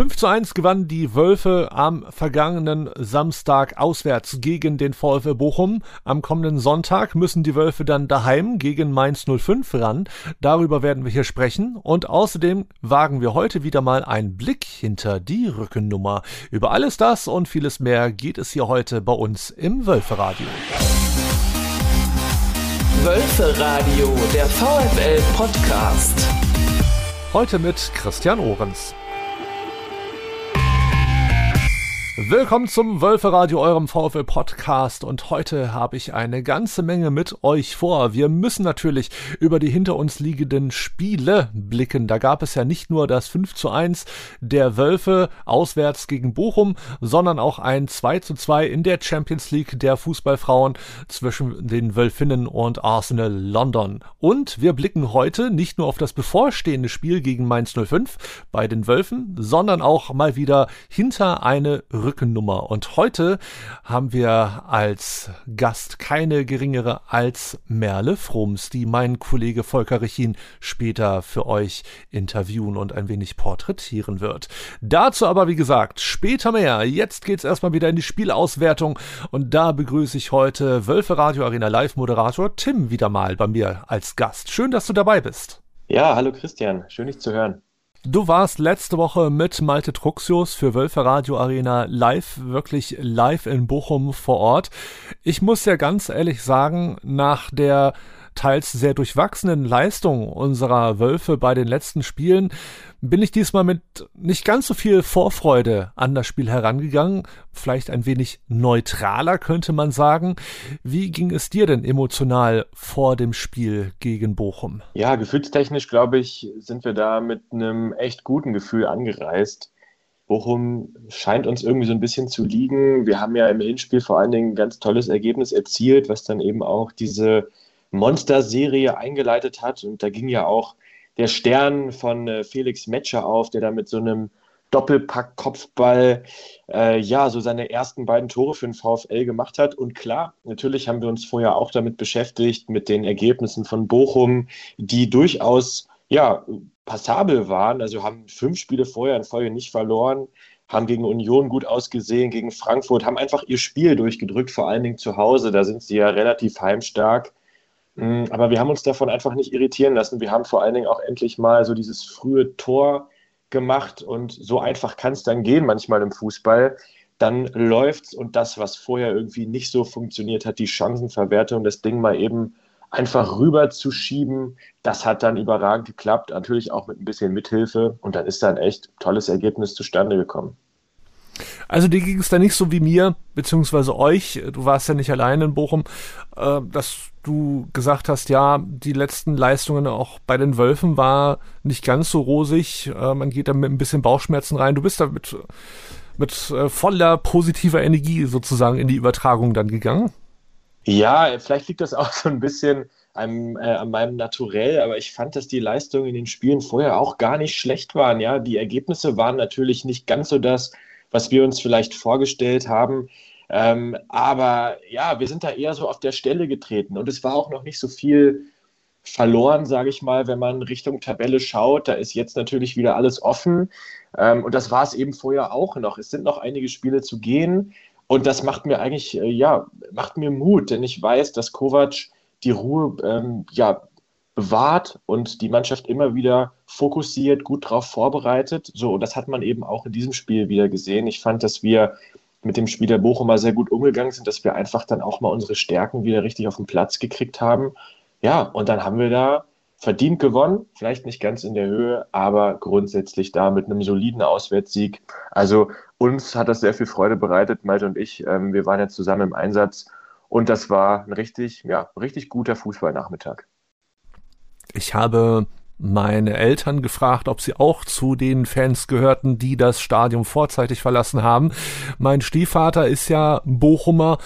5 zu 1 gewannen die Wölfe am vergangenen Samstag auswärts gegen den VfL Bochum. Am kommenden Sonntag müssen die Wölfe dann daheim gegen Mainz 05 ran. Darüber werden wir hier sprechen. Und außerdem wagen wir heute wieder mal einen Blick hinter die Rückennummer. Über alles das und vieles mehr geht es hier heute bei uns im Wölferadio. Wölferadio, der VfL Podcast. Heute mit Christian Ohrens. Willkommen zum Wölferadio, eurem VfL Podcast. Und heute habe ich eine ganze Menge mit euch vor. Wir müssen natürlich über die hinter uns liegenden Spiele blicken. Da gab es ja nicht nur das 5 zu 1 der Wölfe auswärts gegen Bochum, sondern auch ein 2 zu 2 in der Champions League der Fußballfrauen zwischen den Wölfinnen und Arsenal London. Und wir blicken heute nicht nur auf das bevorstehende Spiel gegen Mainz 05 bei den Wölfen, sondern auch mal wieder hinter eine Rückennummer. Und heute haben wir als Gast keine geringere als Merle Frums, die mein Kollege Volker Richin später für euch interviewen und ein wenig porträtieren wird. Dazu aber, wie gesagt, später mehr. Jetzt geht's erstmal wieder in die Spielauswertung und da begrüße ich heute Wölfe Radio Arena Live Moderator Tim wieder mal bei mir als Gast. Schön, dass du dabei bist. Ja, hallo Christian, schön dich zu hören. Du warst letzte Woche mit Malte Truxius für Wölfe Radio Arena live, wirklich live in Bochum vor Ort. Ich muss ja ganz ehrlich sagen, nach der teils sehr durchwachsenen Leistung unserer Wölfe bei den letzten Spielen bin ich diesmal mit nicht ganz so viel Vorfreude an das Spiel herangegangen, vielleicht ein wenig neutraler könnte man sagen. Wie ging es dir denn emotional vor dem Spiel gegen Bochum? Ja, gefühlstechnisch glaube ich, sind wir da mit einem echt guten Gefühl angereist. Bochum scheint uns irgendwie so ein bisschen zu liegen. Wir haben ja im Hinspiel vor allen Dingen ein ganz tolles Ergebnis erzielt, was dann eben auch diese Monster-Serie eingeleitet hat. Und da ging ja auch der Stern von äh, Felix Metscher auf, der da mit so einem Doppelpack-Kopfball äh, ja so seine ersten beiden Tore für den VfL gemacht hat. Und klar, natürlich haben wir uns vorher auch damit beschäftigt, mit den Ergebnissen von Bochum, die durchaus ja passabel waren. Also haben fünf Spiele vorher in Folge nicht verloren, haben gegen Union gut ausgesehen, gegen Frankfurt, haben einfach ihr Spiel durchgedrückt, vor allen Dingen zu Hause. Da sind sie ja relativ heimstark. Mm, aber wir haben uns davon einfach nicht irritieren lassen. Wir haben vor allen Dingen auch endlich mal so dieses frühe Tor gemacht und so einfach kann es dann gehen manchmal im Fußball. Dann läuft's und das, was vorher irgendwie nicht so funktioniert hat, die Chancenverwertung, das Ding mal eben einfach rüber zu schieben, das hat dann überragend geklappt, natürlich auch mit ein bisschen Mithilfe und dann ist da ein echt tolles Ergebnis zustande gekommen. Also dir ging es da nicht so wie mir, beziehungsweise euch, du warst ja nicht allein in Bochum, äh, dass du gesagt hast, ja, die letzten Leistungen auch bei den Wölfen war nicht ganz so rosig, äh, man geht da mit ein bisschen Bauchschmerzen rein. Du bist da mit, mit äh, voller positiver Energie sozusagen in die Übertragung dann gegangen. Ja, vielleicht liegt das auch so ein bisschen an, äh, an meinem Naturell, aber ich fand, dass die Leistungen in den Spielen vorher auch gar nicht schlecht waren. Ja, die Ergebnisse waren natürlich nicht ganz so das, was wir uns vielleicht vorgestellt haben. Ähm, aber ja, wir sind da eher so auf der Stelle getreten und es war auch noch nicht so viel verloren, sage ich mal, wenn man Richtung Tabelle schaut. Da ist jetzt natürlich wieder alles offen ähm, und das war es eben vorher auch noch. Es sind noch einige Spiele zu gehen und das macht mir eigentlich, äh, ja, macht mir Mut, denn ich weiß, dass Kovac die Ruhe ähm, ja, bewahrt und die Mannschaft immer wieder fokussiert, gut darauf vorbereitet. So, und das hat man eben auch in diesem Spiel wieder gesehen. Ich fand, dass wir mit dem Spiel der Bochumer sehr gut umgegangen sind, dass wir einfach dann auch mal unsere Stärken wieder richtig auf den Platz gekriegt haben. Ja, und dann haben wir da verdient gewonnen, vielleicht nicht ganz in der Höhe, aber grundsätzlich da mit einem soliden Auswärtssieg. Also uns hat das sehr viel Freude bereitet, Malte und ich. Ähm, wir waren ja zusammen im Einsatz und das war ein richtig, ja, richtig guter Fußballnachmittag. Ich habe meine Eltern gefragt, ob sie auch zu den Fans gehörten, die das Stadion vorzeitig verlassen haben. Mein Stiefvater ist ja Bochumer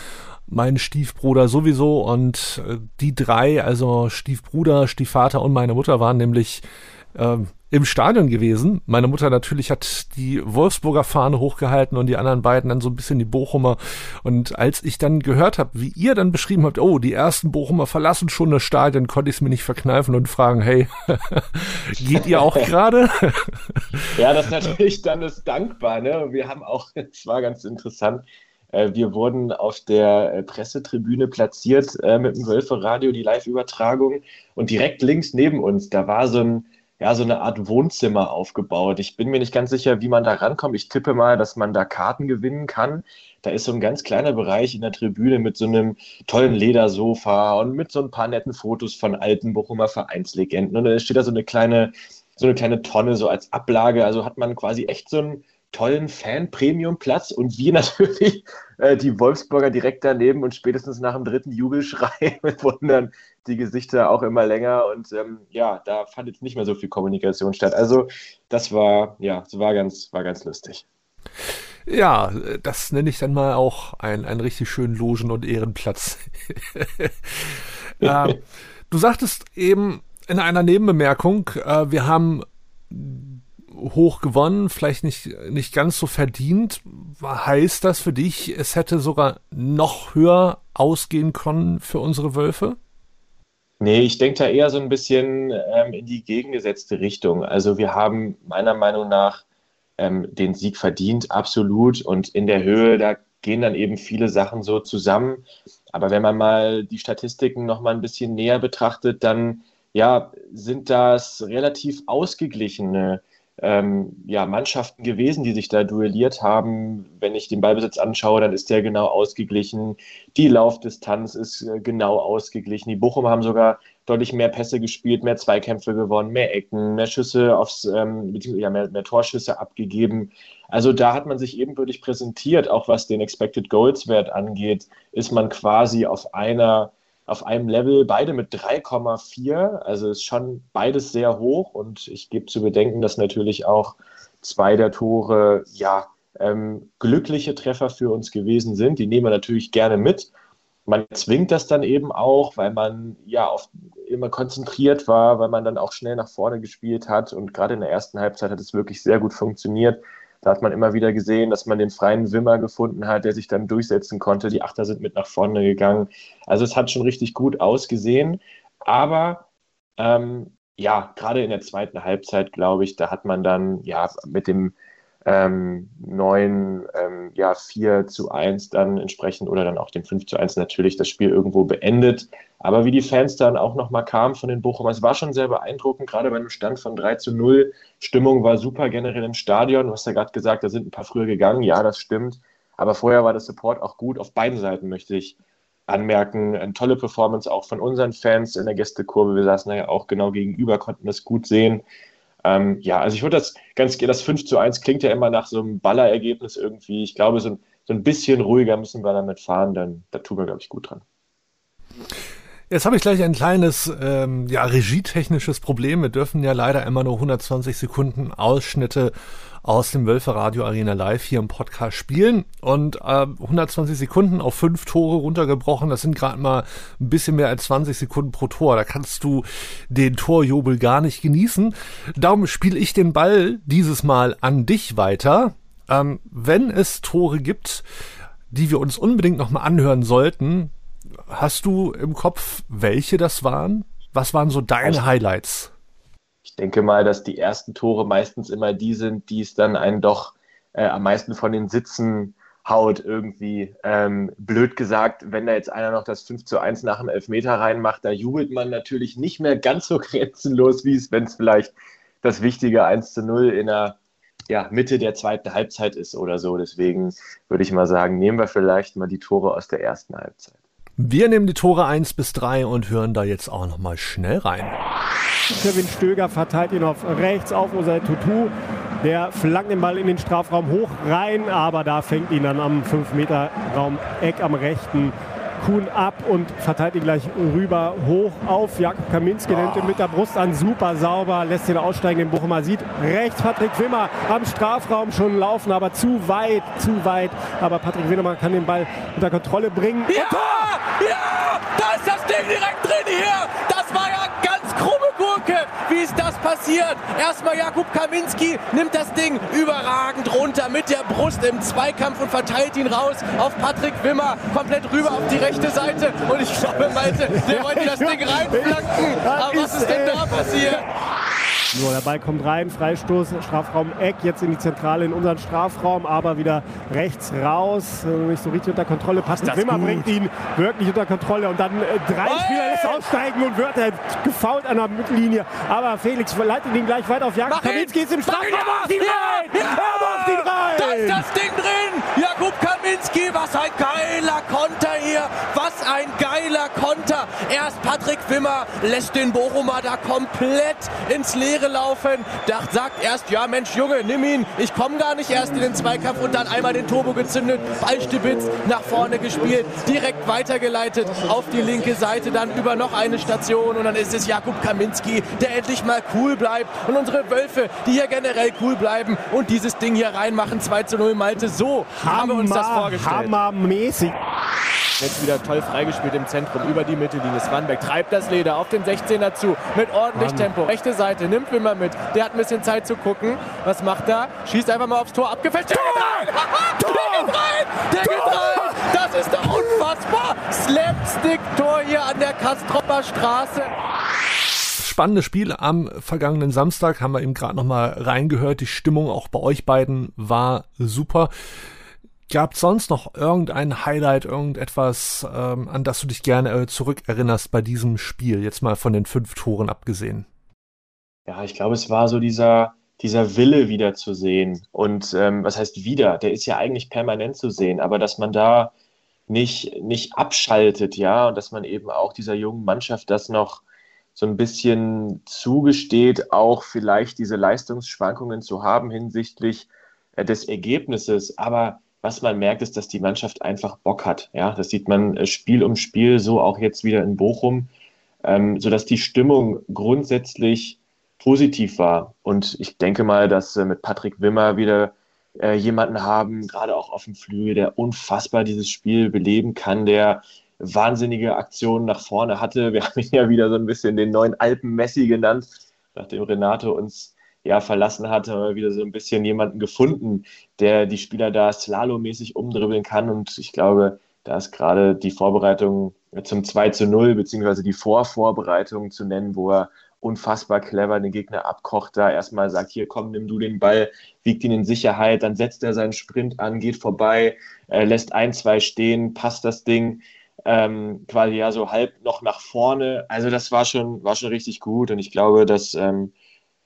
mein Stiefbruder sowieso und äh, die drei, also Stiefbruder, Stiefvater und meine Mutter waren nämlich ähm, im Stadion gewesen. Meine Mutter natürlich hat die Wolfsburger Fahne hochgehalten und die anderen beiden dann so ein bisschen die Bochumer. Und als ich dann gehört habe, wie ihr dann beschrieben habt, oh, die ersten Bochumer verlassen schon das Stadion, konnte ich es mir nicht verkneifen und fragen, hey, geht ihr auch gerade? ja, das ist natürlich dann ist dankbar. Ne? Wir haben auch, es war ganz interessant, äh, wir wurden auf der äh, Pressetribüne platziert äh, mit dem Wölfe-Radio, die Live-Übertragung. Und direkt links neben uns, da war so ein ja, so eine Art Wohnzimmer aufgebaut. Ich bin mir nicht ganz sicher, wie man da rankommt. Ich tippe mal, dass man da Karten gewinnen kann. Da ist so ein ganz kleiner Bereich in der Tribüne mit so einem tollen Ledersofa und mit so ein paar netten Fotos von alten Bochumer Vereinslegenden. Und da steht da so eine kleine, so eine kleine Tonne so als Ablage. Also hat man quasi echt so ein tollen Fan-Premium-Platz und wir natürlich äh, die Wolfsburger direkt daneben und spätestens nach dem dritten Jubelschrei wurden dann die Gesichter auch immer länger und ähm, ja, da fand jetzt nicht mehr so viel Kommunikation statt. Also das war, ja, das war ganz, war ganz lustig. Ja, das nenne ich dann mal auch einen, einen richtig schönen Logen- und Ehrenplatz. äh, du sagtest eben in einer Nebenbemerkung, äh, wir haben hoch gewonnen, vielleicht nicht, nicht ganz so verdient. Heißt das für dich, es hätte sogar noch höher ausgehen können für unsere Wölfe? Nee, ich denke da eher so ein bisschen ähm, in die gegengesetzte Richtung. Also wir haben meiner Meinung nach ähm, den Sieg verdient, absolut. Und in der Höhe, da gehen dann eben viele Sachen so zusammen. Aber wenn man mal die Statistiken noch mal ein bisschen näher betrachtet, dann ja, sind das relativ ausgeglichene ähm, ja, Mannschaften gewesen, die sich da duelliert haben. Wenn ich den Ballbesitz anschaue, dann ist der genau ausgeglichen. Die Laufdistanz ist äh, genau ausgeglichen. Die Bochum haben sogar deutlich mehr Pässe gespielt, mehr Zweikämpfe gewonnen, mehr Ecken, mehr Schüsse aufs, ähm, ja, mehr, mehr Torschüsse abgegeben. Also da hat man sich ebenbürtig präsentiert, auch was den Expected Goals Wert angeht, ist man quasi auf einer auf einem Level, beide mit 3,4. Also ist schon beides sehr hoch und ich gebe zu bedenken, dass natürlich auch zwei der Tore ja ähm, glückliche Treffer für uns gewesen sind. Die nehmen wir natürlich gerne mit. Man zwingt das dann eben auch, weil man ja oft immer konzentriert war, weil man dann auch schnell nach vorne gespielt hat und gerade in der ersten Halbzeit hat es wirklich sehr gut funktioniert. Da hat man immer wieder gesehen, dass man den freien Wimmer gefunden hat, der sich dann durchsetzen konnte. Die Achter sind mit nach vorne gegangen. Also es hat schon richtig gut ausgesehen. Aber ähm, ja, gerade in der zweiten Halbzeit, glaube ich, da hat man dann ja mit dem ähm, 9, ähm, ja, 4 zu 1 dann entsprechend oder dann auch dem 5 zu 1 natürlich das Spiel irgendwo beendet. Aber wie die Fans dann auch nochmal kamen von den Bochum, es war schon sehr beeindruckend, gerade bei einem Stand von 3 zu 0. Stimmung war super generell im Stadion. Du hast ja gerade gesagt, da sind ein paar früher gegangen. Ja, das stimmt. Aber vorher war der Support auch gut. Auf beiden Seiten möchte ich anmerken. Eine tolle Performance auch von unseren Fans in der Gästekurve. Wir saßen ja auch genau gegenüber, konnten das gut sehen. Ähm, ja, also ich würde das ganz, das 5 zu 1 klingt ja immer nach so einem Ballerergebnis irgendwie. Ich glaube, so ein, so ein bisschen ruhiger müssen wir damit fahren, dann da tun wir, glaube ich, gut dran. Jetzt habe ich gleich ein kleines ähm, ja, regietechnisches Problem. Wir dürfen ja leider immer nur 120 Sekunden Ausschnitte aus dem Wölfe Radio Arena Live hier im Podcast spielen. Und äh, 120 Sekunden auf fünf Tore runtergebrochen, das sind gerade mal ein bisschen mehr als 20 Sekunden pro Tor. Da kannst du den Torjubel gar nicht genießen. Darum spiele ich den Ball dieses Mal an dich weiter. Ähm, wenn es Tore gibt, die wir uns unbedingt nochmal anhören sollten, hast du im Kopf, welche das waren? Was waren so deine Highlights? Ich denke mal, dass die ersten Tore meistens immer die sind, die es dann einen doch äh, am meisten von den Sitzen haut irgendwie. Ähm, blöd gesagt, wenn da jetzt einer noch das 5 zu 1 nach dem Elfmeter reinmacht, da jubelt man natürlich nicht mehr ganz so grenzenlos, wie es, wenn es vielleicht das wichtige 1 zu 0 in der ja, Mitte der zweiten Halbzeit ist oder so. Deswegen würde ich mal sagen, nehmen wir vielleicht mal die Tore aus der ersten Halbzeit. Wir nehmen die Tore 1 bis 3 und hören da jetzt auch nochmal schnell rein. Kevin Stöger verteilt ihn auf rechts auf Osei Tutu. Der flankt den Ball in den Strafraum hoch rein, aber da fängt ihn dann am 5-Meter-Raum Eck am rechten Kuhn ab und verteilt ihn gleich rüber hoch auf. Jakob Kaminski nimmt ihn mit der Brust an, super sauber, lässt den aussteigen, den Bochumer sieht. Rechts Patrick Wimmer am Strafraum schon laufen, aber zu weit, zu weit. Aber Patrick Wimmer kann den Ball unter Kontrolle bringen. Ja, ja, da ist das Ding direkt drin hier. Das krumme Gurke. Wie ist das passiert? Erstmal Jakub Kaminski nimmt das Ding überragend runter mit der Brust im Zweikampf und verteilt ihn raus auf Patrick Wimmer. Komplett rüber auf die rechte Seite. Und ich glaube, Malte, der wollte das Ding reinflanken. Aber was ist denn da passiert? So, der Ball kommt rein, Freistoß, Strafraum Eck, jetzt in die Zentrale in unseren Strafraum, aber wieder rechts raus, nicht so richtig unter Kontrolle. Patrick Wimmer gut. bringt ihn wirklich unter Kontrolle und dann äh, drei hey! Spieler lässt aussteigen und wird äh, gefault an der Mittellinie. Aber Felix leitet ihn gleich weiter auf Jagd. Kaminski ist im Strafraum, er macht ihn rein! Ja! Er macht ihn rein! Da ist das Ding drin! Jakub Kaminski, was ein geiler Konter hier! Was ein geiler Konter! Erst Patrick Wimmer lässt den Bochumer da komplett ins Leere laufen. Dacht, sagt erst, ja Mensch, Junge, nimm ihn. Ich komme gar nicht erst in den Zweikampf und dann einmal den Turbo gezündet. Ballstibitz nach vorne gespielt, direkt weitergeleitet auf die linke Seite, dann über noch eine Station und dann ist es Jakub Kaminski, der endlich mal cool bleibt und unsere Wölfe, die hier generell cool bleiben und dieses Ding hier reinmachen. 2 zu 0 Malte. So Hammer, haben wir uns das vorgestellt. Hammermäßig. Jetzt wieder toll freigespielt im Zentrum über die Mittellinie. Swanbeck treibt das Leder auf den 16er zu mit ordentlich Mann. Tempo. Rechte Seite nimmt Wimmer mit. Der hat ein bisschen Zeit zu gucken. Was macht er? Schießt einfach mal aufs Tor. Abgefälscht. Der geht rein! Der geht rein! Der geht rein! Das ist doch unfassbar! Slapstick-Tor hier an der Kastropper Straße spannendes Spiel am vergangenen Samstag, haben wir eben gerade noch mal reingehört. Die Stimmung auch bei euch beiden war super. Gab sonst noch irgendein Highlight, irgendetwas, ähm, an das du dich gerne äh, zurückerinnerst bei diesem Spiel, jetzt mal von den fünf Toren abgesehen? Ja, ich glaube, es war so dieser, dieser Wille wieder zu sehen. Und ähm, was heißt wieder? Der ist ja eigentlich permanent zu sehen, aber dass man da nicht, nicht abschaltet, ja, und dass man eben auch dieser jungen Mannschaft das noch so ein bisschen zugesteht, auch vielleicht diese Leistungsschwankungen zu haben hinsichtlich äh, des Ergebnisses. Aber was man merkt, ist, dass die Mannschaft einfach Bock hat. Ja, das sieht man äh, Spiel um Spiel, so auch jetzt wieder in Bochum, ähm, sodass die Stimmung grundsätzlich positiv war. Und ich denke mal, dass äh, mit Patrick Wimmer wieder äh, jemanden haben, gerade auch auf dem Flügel, der unfassbar dieses Spiel beleben kann, der wahnsinnige Aktionen nach vorne hatte. Wir haben ihn ja wieder so ein bisschen den neuen Alpen-Messi genannt, nachdem Renato uns ja, verlassen hat, haben wir wieder so ein bisschen jemanden gefunden, der die Spieler da slalommäßig umdribbeln kann. Und ich glaube, da ist gerade die Vorbereitung zum 2 zu 0, beziehungsweise die Vorvorbereitung zu nennen, wo er unfassbar clever den Gegner abkocht, da erstmal sagt, hier komm, nimm du den Ball, wiegt ihn in Sicherheit, dann setzt er seinen Sprint an, geht vorbei, äh, lässt ein, zwei stehen, passt das Ding ähm, quasi ja so halb noch nach vorne. Also das war schon, war schon richtig gut und ich glaube, dass ähm,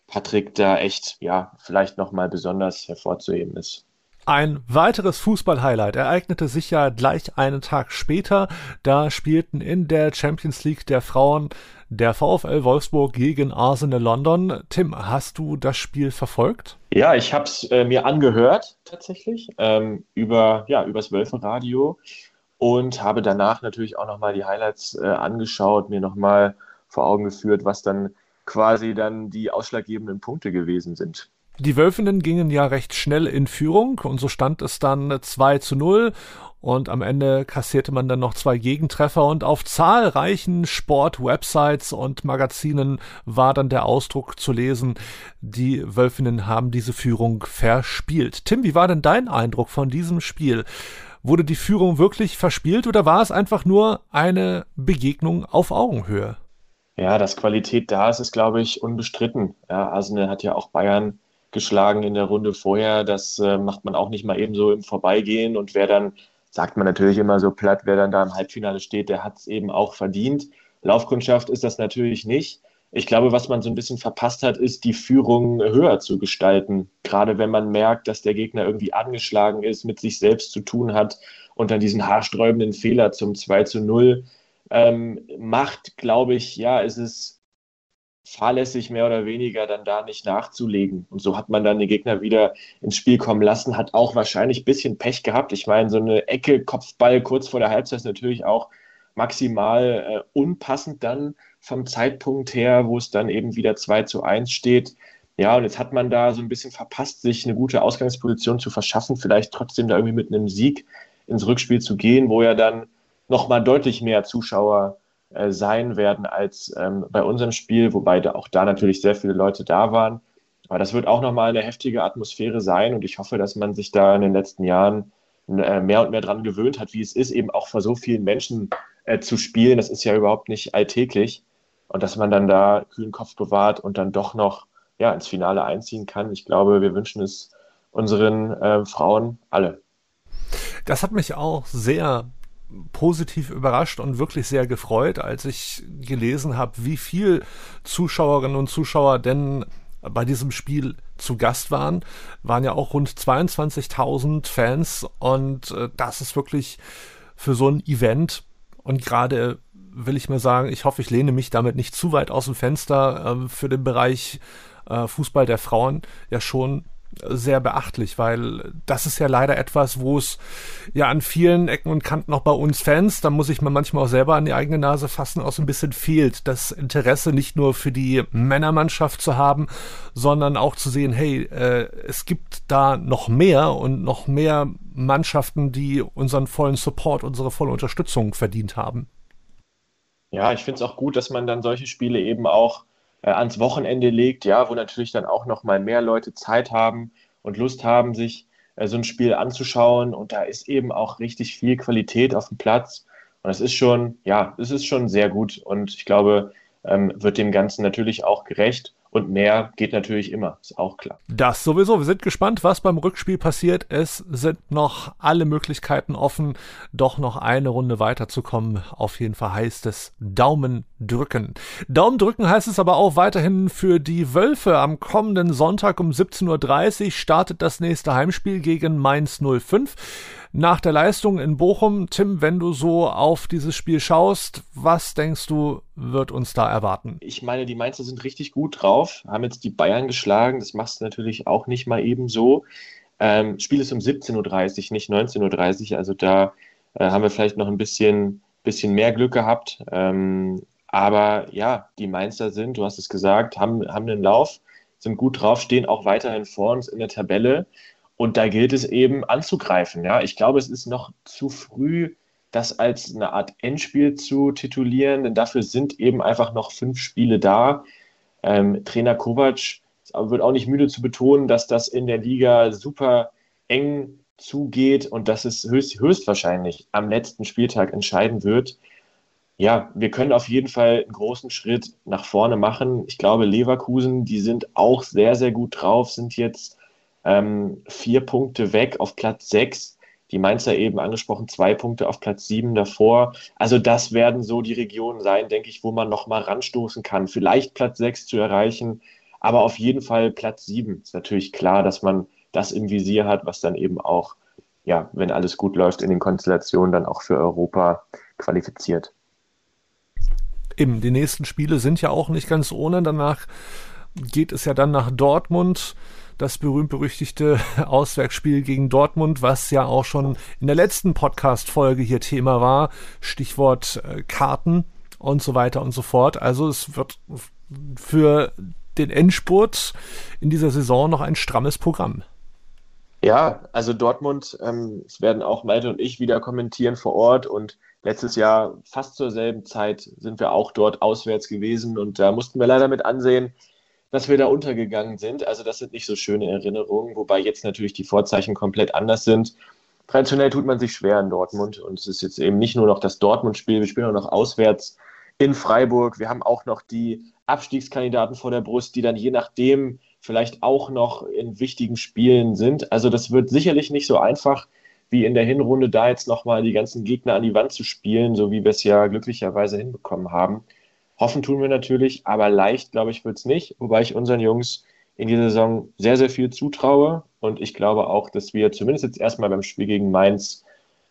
Patrick da echt, ja, vielleicht nochmal besonders hervorzuheben ist. Ein weiteres Fußball-Highlight ereignete sich ja gleich einen Tag später. Da spielten in der Champions League der Frauen der VfL Wolfsburg gegen Arsenal London. Tim, hast du das Spiel verfolgt? Ja, ich habe es äh, mir angehört tatsächlich ähm, über ja übers Wölferadio und habe danach natürlich auch nochmal die Highlights äh, angeschaut, mir nochmal vor Augen geführt, was dann quasi dann die ausschlaggebenden Punkte gewesen sind. Die Wölfinnen gingen ja recht schnell in Führung und so stand es dann 2 zu 0 und am Ende kassierte man dann noch zwei Gegentreffer und auf zahlreichen Sport-Websites und Magazinen war dann der Ausdruck zu lesen, die Wölfinnen haben diese Führung verspielt. Tim, wie war denn dein Eindruck von diesem Spiel? Wurde die Führung wirklich verspielt oder war es einfach nur eine Begegnung auf Augenhöhe? Ja, dass Qualität da ist, ist, glaube ich, unbestritten. Ja, Arsenal hat ja auch Bayern geschlagen in der Runde vorher. Das äh, macht man auch nicht mal eben so im Vorbeigehen. Und wer dann, sagt man natürlich immer so platt, wer dann da im Halbfinale steht, der hat es eben auch verdient. Laufkundschaft ist das natürlich nicht. Ich glaube, was man so ein bisschen verpasst hat, ist, die Führung höher zu gestalten. Gerade wenn man merkt, dass der Gegner irgendwie angeschlagen ist, mit sich selbst zu tun hat und dann diesen haarsträubenden Fehler zum 2 zu 0 ähm, macht, glaube ich, ja, ist es fahrlässig mehr oder weniger dann da nicht nachzulegen. Und so hat man dann den Gegner wieder ins Spiel kommen lassen, hat auch wahrscheinlich ein bisschen Pech gehabt. Ich meine, so eine Ecke, Kopfball kurz vor der Halbzeit ist natürlich auch maximal äh, unpassend dann vom Zeitpunkt her, wo es dann eben wieder 2 zu 1 steht. Ja, und jetzt hat man da so ein bisschen verpasst, sich eine gute Ausgangsposition zu verschaffen, vielleicht trotzdem da irgendwie mit einem Sieg ins Rückspiel zu gehen, wo ja dann nochmal deutlich mehr Zuschauer äh, sein werden als ähm, bei unserem Spiel, wobei da auch da natürlich sehr viele Leute da waren. Aber das wird auch nochmal eine heftige Atmosphäre sein und ich hoffe, dass man sich da in den letzten Jahren äh, mehr und mehr dran gewöhnt hat, wie es ist, eben auch vor so vielen Menschen äh, zu spielen. Das ist ja überhaupt nicht alltäglich. Und dass man dann da kühlen Kopf bewahrt und dann doch noch ja, ins Finale einziehen kann. Ich glaube, wir wünschen es unseren äh, Frauen alle. Das hat mich auch sehr positiv überrascht und wirklich sehr gefreut, als ich gelesen habe, wie viel Zuschauerinnen und Zuschauer denn bei diesem Spiel zu Gast waren, waren ja auch rund 22.000 Fans und äh, das ist wirklich für so ein Event und gerade will ich mir sagen, ich hoffe, ich lehne mich damit nicht zu weit aus dem Fenster äh, für den Bereich äh, Fußball der Frauen ja schon sehr beachtlich, weil das ist ja leider etwas, wo es ja an vielen Ecken und Kanten auch bei uns Fans, da muss ich mir manchmal auch selber an die eigene Nase fassen, auch so ein bisschen fehlt, das Interesse nicht nur für die Männermannschaft zu haben, sondern auch zu sehen, hey, äh, es gibt da noch mehr und noch mehr Mannschaften, die unseren vollen Support, unsere volle Unterstützung verdient haben. Ja, ich finde es auch gut, dass man dann solche Spiele eben auch äh, ans Wochenende legt, ja, wo natürlich dann auch noch mal mehr Leute Zeit haben und Lust haben, sich äh, so ein Spiel anzuschauen. Und da ist eben auch richtig viel Qualität auf dem Platz. Und es ist schon, ja, es ist schon sehr gut. Und ich glaube, ähm, wird dem Ganzen natürlich auch gerecht. Und mehr geht natürlich immer, ist auch klar. Das sowieso. Wir sind gespannt, was beim Rückspiel passiert. Es sind noch alle Möglichkeiten offen, doch noch eine Runde weiterzukommen. Auf jeden Fall heißt es Daumen drücken. Daumen drücken heißt es aber auch weiterhin für die Wölfe. Am kommenden Sonntag um 17.30 Uhr startet das nächste Heimspiel gegen Mainz 05 nach der Leistung in Bochum. Tim, wenn du so auf dieses Spiel schaust, was denkst du, wird uns da erwarten? Ich meine, die Mainzer sind richtig gut drauf, haben jetzt die Bayern geschlagen. Das machst du natürlich auch nicht mal eben so. Ähm, Spiel ist um 17.30 Uhr, nicht 19.30 Uhr. Also da äh, haben wir vielleicht noch ein bisschen, bisschen mehr Glück gehabt. Ähm, aber ja, die Mainzer sind, du hast es gesagt, haben, haben einen Lauf, sind gut drauf, stehen auch weiterhin vor uns in der Tabelle. Und da gilt es eben anzugreifen. Ja, ich glaube, es ist noch zu früh, das als eine Art Endspiel zu titulieren, denn dafür sind eben einfach noch fünf Spiele da. Ähm, Trainer Kovac wird auch nicht müde zu betonen, dass das in der Liga super eng zugeht und dass es höchst, höchstwahrscheinlich am letzten Spieltag entscheiden wird. Ja, wir können auf jeden Fall einen großen Schritt nach vorne machen. Ich glaube, Leverkusen, die sind auch sehr, sehr gut drauf, sind jetzt ähm, vier Punkte weg auf Platz sechs. Die Mainzer eben angesprochen, zwei Punkte auf Platz sieben davor. Also das werden so die Regionen sein, denke ich, wo man nochmal ranstoßen kann. Vielleicht Platz sechs zu erreichen, aber auf jeden Fall Platz sieben. Ist natürlich klar, dass man das im Visier hat, was dann eben auch, ja, wenn alles gut läuft, in den Konstellationen dann auch für Europa qualifiziert. Eben, die nächsten Spiele sind ja auch nicht ganz ohne. Danach geht es ja dann nach Dortmund das berühmt-berüchtigte Auswärtsspiel gegen Dortmund, was ja auch schon in der letzten Podcast-Folge hier Thema war. Stichwort äh, Karten und so weiter und so fort. Also es wird für den Endspurt in dieser Saison noch ein strammes Programm. Ja, also Dortmund, ähm, es werden auch Malte und ich wieder kommentieren vor Ort und letztes Jahr fast zur selben Zeit sind wir auch dort auswärts gewesen und da mussten wir leider mit ansehen, dass wir da untergegangen sind. Also das sind nicht so schöne Erinnerungen, wobei jetzt natürlich die Vorzeichen komplett anders sind. Traditionell tut man sich schwer in Dortmund und es ist jetzt eben nicht nur noch das Dortmund-Spiel, wir spielen auch noch auswärts in Freiburg. Wir haben auch noch die Abstiegskandidaten vor der Brust, die dann je nachdem vielleicht auch noch in wichtigen Spielen sind. Also das wird sicherlich nicht so einfach wie in der Hinrunde da jetzt nochmal die ganzen Gegner an die Wand zu spielen, so wie wir es ja glücklicherweise hinbekommen haben. Hoffen tun wir natürlich, aber leicht, glaube ich, wird es nicht. Wobei ich unseren Jungs in dieser Saison sehr, sehr viel zutraue. Und ich glaube auch, dass wir zumindest jetzt erstmal beim Spiel gegen Mainz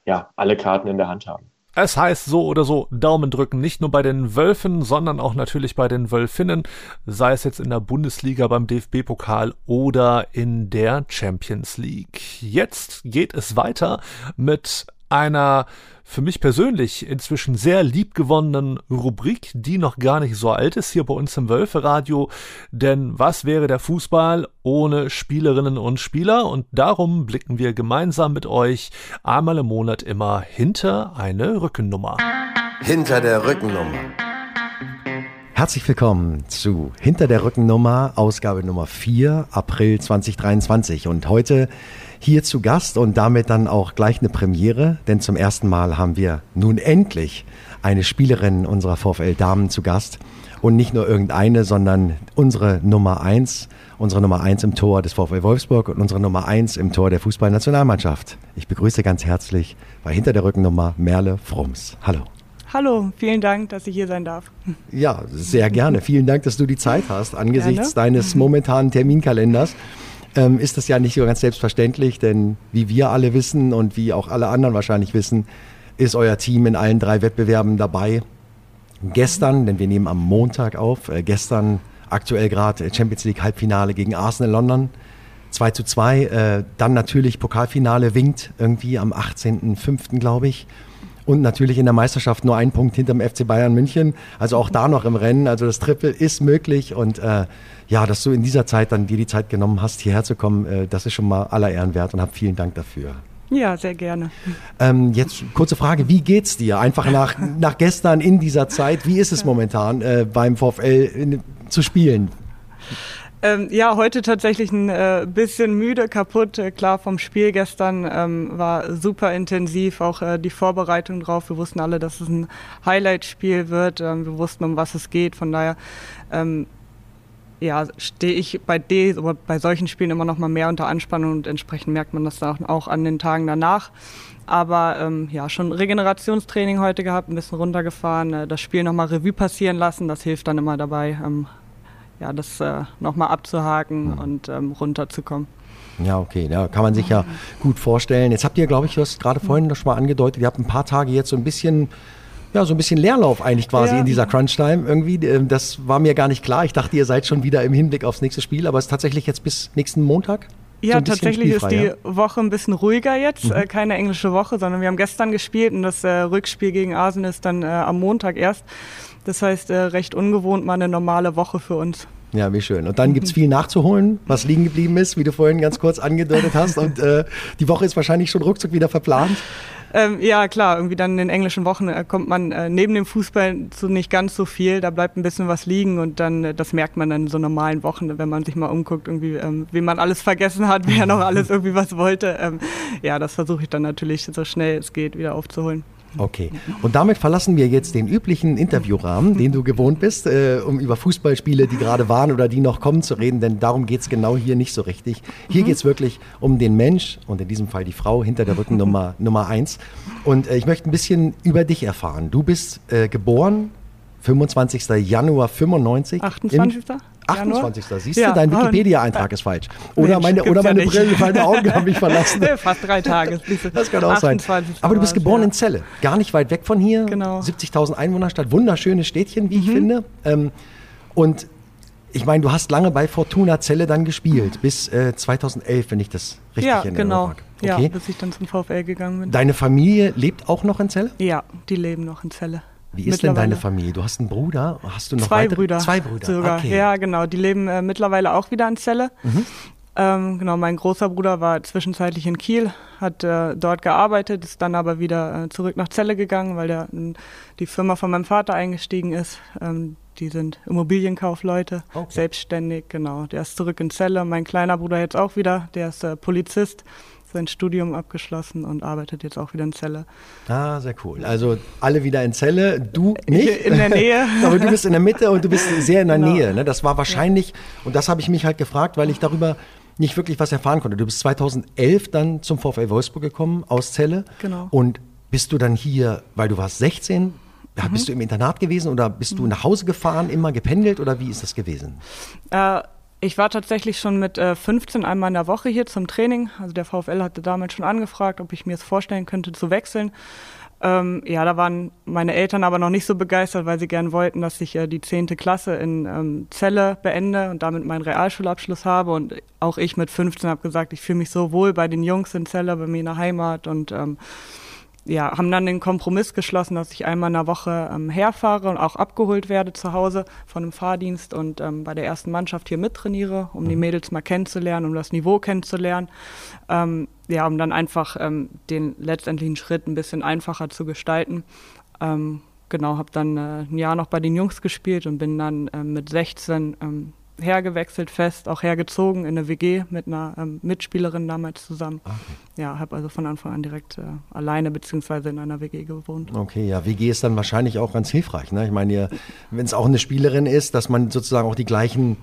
ja alle Karten in der Hand haben. Es heißt so oder so Daumen drücken, nicht nur bei den Wölfen, sondern auch natürlich bei den Wölfinnen, sei es jetzt in der Bundesliga beim DFB-Pokal oder in der Champions League. Jetzt geht es weiter mit einer für mich persönlich inzwischen sehr liebgewonnenen Rubrik, die noch gar nicht so alt ist hier bei uns im Wölferadio. Denn was wäre der Fußball ohne Spielerinnen und Spieler? Und darum blicken wir gemeinsam mit euch einmal im Monat immer hinter eine Rückennummer. Hinter der Rückennummer. Herzlich willkommen zu Hinter der Rückennummer, Ausgabe Nummer 4, April 2023. Und heute hier zu Gast und damit dann auch gleich eine Premiere, denn zum ersten Mal haben wir nun endlich eine Spielerin unserer VfL Damen zu Gast. Und nicht nur irgendeine, sondern unsere Nummer 1, unsere Nummer 1 im Tor des VfL Wolfsburg und unsere Nummer 1 im Tor der Fußballnationalmannschaft. Ich begrüße ganz herzlich bei Hinter der Rückennummer Merle Frums. Hallo. Hallo, vielen Dank, dass ich hier sein darf. Ja, sehr gerne. vielen Dank, dass du die Zeit hast. Angesichts gerne. deines momentanen Terminkalenders ähm, ist das ja nicht so ganz selbstverständlich, denn wie wir alle wissen und wie auch alle anderen wahrscheinlich wissen, ist euer Team in allen drei Wettbewerben dabei. Gestern, denn wir nehmen am Montag auf, äh, gestern aktuell gerade Champions League Halbfinale gegen Arsenal London. 2 zu 2, äh, dann natürlich Pokalfinale winkt irgendwie am 18.05. glaube ich. Und natürlich in der Meisterschaft nur ein Punkt hinterm FC Bayern München. Also auch da noch im Rennen. Also das Triple ist möglich. Und äh, ja, dass du in dieser Zeit dann dir die Zeit genommen hast, hierher zu kommen, äh, das ist schon mal aller Ehren wert und hab vielen Dank dafür. Ja, sehr gerne. Ähm, jetzt kurze Frage, wie geht's dir? Einfach nach, nach gestern in dieser Zeit, wie ist es momentan äh, beim VfL in, zu spielen? Ähm, ja, heute tatsächlich ein äh, bisschen müde, kaputt. Äh, klar, vom Spiel gestern ähm, war super intensiv, auch äh, die Vorbereitung drauf. Wir wussten alle, dass es ein Highlight-Spiel wird. Ähm, wir wussten, um was es geht. Von daher ähm, ja, stehe ich bei, D, bei solchen Spielen immer noch mal mehr unter Anspannung und entsprechend merkt man das auch, auch an den Tagen danach. Aber ähm, ja, schon Regenerationstraining heute gehabt, ein bisschen runtergefahren, äh, das Spiel nochmal Revue passieren lassen, das hilft dann immer dabei, ähm, ja, das äh, nochmal abzuhaken mhm. und ähm, runterzukommen. Ja, okay, da kann man sich ja gut vorstellen. Jetzt habt ihr, glaube ich, du hast gerade vorhin schon mal angedeutet, ihr habt ein paar Tage jetzt so ein bisschen ja, so ein bisschen Leerlauf eigentlich quasi ja. in dieser Crunch-Time irgendwie. Ähm, das war mir gar nicht klar. Ich dachte, ihr seid schon wieder im Hinblick aufs nächste Spiel, aber es ist tatsächlich jetzt bis nächsten Montag? Ja, so tatsächlich ist die ja? Woche ein bisschen ruhiger jetzt. Mhm. Äh, keine englische Woche, sondern wir haben gestern gespielt und das äh, Rückspiel gegen Arsenal ist dann äh, am Montag erst. Das heißt, äh, recht ungewohnt mal eine normale Woche für uns. Ja, wie schön. Und dann gibt es viel nachzuholen, was liegen geblieben ist, wie du vorhin ganz kurz angedeutet hast. Und äh, die Woche ist wahrscheinlich schon ruckzuck wieder verplant. Ähm, ja, klar, irgendwie dann in den englischen Wochen äh, kommt man äh, neben dem Fußball zu nicht ganz so viel. Da bleibt ein bisschen was liegen und dann, äh, das merkt man dann in so normalen Wochen, wenn man sich mal umguckt, irgendwie, ähm, wie man alles vergessen hat, wer noch alles irgendwie was wollte. Ähm, ja, das versuche ich dann natürlich so schnell es geht wieder aufzuholen. Okay. Und damit verlassen wir jetzt den üblichen Interviewrahmen, den du gewohnt bist, äh, um über Fußballspiele, die gerade waren oder die noch kommen, zu reden, denn darum geht es genau hier nicht so richtig. Hier mhm. geht es wirklich um den Mensch und in diesem Fall die Frau hinter der Rückennummer Nummer eins. Und äh, ich möchte ein bisschen über dich erfahren. Du bist äh, geboren 25. Januar 95. 28. 28. Siehst du, ja. dein Wikipedia-Eintrag ist falsch. Oder meine, oder meine ja Brille, meine Augen haben mich verlassen. Fast drei Tage. Das kann auch sein. Aber du bist geboren in Celle, gar nicht weit weg von hier. Genau. 70.000 Einwohnerstadt, wunderschönes Städtchen, wie ich mhm. finde. Ähm, und ich meine, du hast lange bei Fortuna Celle dann gespielt, bis äh, 2011, wenn ich das richtig ja, in genau. Okay. Ja, bis ich dann zum VfL gegangen bin. Deine Familie lebt auch noch in Celle? Ja, die leben noch in Celle. Wie ist denn deine Familie? Du hast einen Bruder? Hast du noch Zwei weitere? Brüder. Zwei Brüder. Sogar. Okay. Ja, genau. Die leben äh, mittlerweile auch wieder in Celle. Mhm. Ähm, genau, mein großer Bruder war zwischenzeitlich in Kiel, hat äh, dort gearbeitet, ist dann aber wieder äh, zurück nach Celle gegangen, weil der die Firma von meinem Vater eingestiegen ist. Ähm, die sind Immobilienkaufleute, okay. selbstständig, genau. Der ist zurück in Celle. Mein kleiner Bruder jetzt auch wieder, der ist äh, Polizist sein Studium abgeschlossen und arbeitet jetzt auch wieder in Celle. Ah, sehr cool. Also alle wieder in Celle, du nicht. In der Nähe. Aber du bist in der Mitte und du bist sehr in der genau. Nähe. Ne? Das war wahrscheinlich, und das habe ich mich halt gefragt, weil ich darüber nicht wirklich was erfahren konnte. Du bist 2011 dann zum VfL Wolfsburg gekommen aus Celle. Genau. Und bist du dann hier, weil du warst 16, mhm. bist du im Internat gewesen oder bist du nach Hause gefahren, immer gependelt oder wie ist das gewesen? Äh, ich war tatsächlich schon mit äh, 15 einmal in der Woche hier zum Training. Also der VfL hatte damals schon angefragt, ob ich mir es vorstellen könnte zu wechseln. Ähm, ja, da waren meine Eltern aber noch nicht so begeistert, weil sie gern wollten, dass ich äh, die zehnte Klasse in ähm, Celle beende und damit meinen Realschulabschluss habe. Und auch ich mit 15 habe gesagt, ich fühle mich so wohl bei den Jungs in Celle, bei mir in der Heimat und ähm, ja, haben dann den Kompromiss geschlossen, dass ich einmal in der Woche ähm, herfahre und auch abgeholt werde zu Hause von einem Fahrdienst und ähm, bei der ersten Mannschaft hier mittrainiere, um die mhm. Mädels mal kennenzulernen, um das Niveau kennenzulernen. Ähm, ja, um dann einfach ähm, den letztendlichen Schritt ein bisschen einfacher zu gestalten. Ähm, genau, habe dann äh, ein Jahr noch bei den Jungs gespielt und bin dann äh, mit 16 ähm, hergewechselt fest, auch hergezogen in eine WG mit einer ähm, Mitspielerin damals zusammen. Ah, okay. Ja, habe also von Anfang an direkt äh, alleine beziehungsweise in einer WG gewohnt. Okay, ja, WG ist dann wahrscheinlich auch ganz hilfreich. Ne? Ich meine, wenn es auch eine Spielerin ist, dass man sozusagen auch die gleichen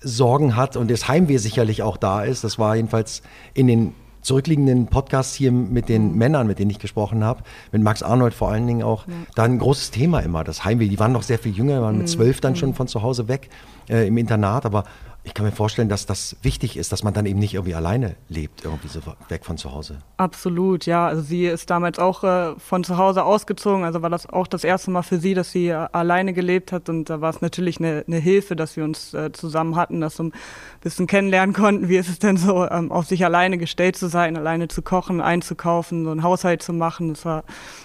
Sorgen hat und das Heimweh sicherlich auch da ist. Das war jedenfalls in den zurückliegenden Podcasts hier mit den Männern, mit denen ich gesprochen habe, mit Max Arnold vor allen Dingen auch, ja. da ein großes Thema immer, das Heimweh. Die waren noch sehr viel jünger, waren mit mhm. zwölf dann schon mhm. von zu Hause weg äh, im Internat, aber ich kann mir vorstellen, dass das wichtig ist, dass man dann eben nicht irgendwie alleine lebt, irgendwie so weg von zu Hause. Absolut, ja. Also sie ist damals auch äh, von zu Hause ausgezogen. Also war das auch das erste Mal für sie, dass sie äh, alleine gelebt hat. Und da war es natürlich eine, eine, Hilfe, dass wir uns äh, zusammen hatten, dass wir ein bisschen kennenlernen konnten, wie ist es denn so, ähm, auf sich alleine gestellt zu sein, alleine zu kochen, einzukaufen, so einen Haushalt zu machen. Das war,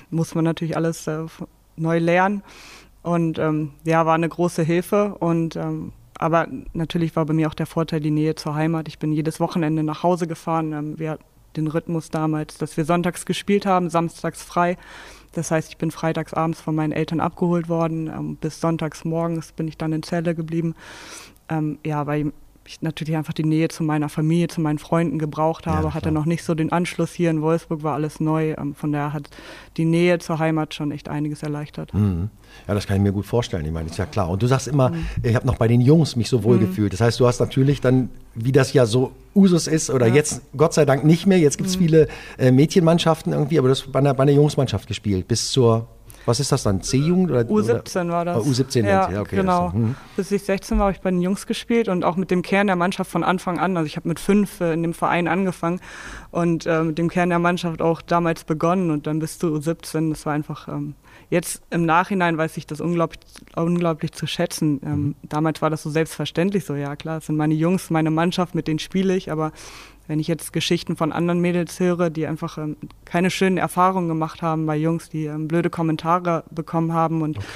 muss man natürlich alles äh, neu lernen. Und ähm, ja, war eine große Hilfe. Und ähm, aber natürlich war bei mir auch der Vorteil die Nähe zur Heimat. Ich bin jedes Wochenende nach Hause gefahren. Ähm, wir hatten den Rhythmus damals, dass wir sonntags gespielt haben, samstags frei. Das heißt, ich bin freitags abends von meinen Eltern abgeholt worden. Ähm, bis sonntags morgens bin ich dann in Zelle geblieben. Ähm, ja, weil ich natürlich einfach die Nähe zu meiner Familie, zu meinen Freunden gebraucht habe, ja, hatte noch nicht so den Anschluss hier in Wolfsburg, war alles neu. Ähm, von daher hat die Nähe zur Heimat schon echt einiges erleichtert. Mhm. Ja, das kann ich mir gut vorstellen. Ich meine, ist ja klar. Und du sagst immer, mhm. ich habe noch bei den Jungs mich so wohl mhm. gefühlt. Das heißt, du hast natürlich dann, wie das ja so Usus ist, oder ja. jetzt Gott sei Dank nicht mehr. Jetzt gibt es mhm. viele äh, Mädchenmannschaften irgendwie, aber du hast bei einer, bei einer Jungsmannschaft gespielt bis zur was ist das dann? C-Jugend? Oder, U17 war das. Oh, U17, ja, ja okay, genau. Hm. Bis ich 16 war, habe ich bei den Jungs gespielt und auch mit dem Kern der Mannschaft von Anfang an. Also ich habe mit fünf äh, in dem Verein angefangen und äh, mit dem Kern der Mannschaft auch damals begonnen und dann bis zu U17. Das war einfach, ähm, jetzt im Nachhinein weiß ich das unglaublich, unglaublich zu schätzen. Ähm, mhm. Damals war das so selbstverständlich so, ja klar, es sind meine Jungs, meine Mannschaft, mit denen spiele ich, aber wenn ich jetzt Geschichten von anderen Mädels höre, die einfach ähm, keine schönen Erfahrungen gemacht haben bei Jungs, die ähm, blöde Kommentare bekommen haben und okay.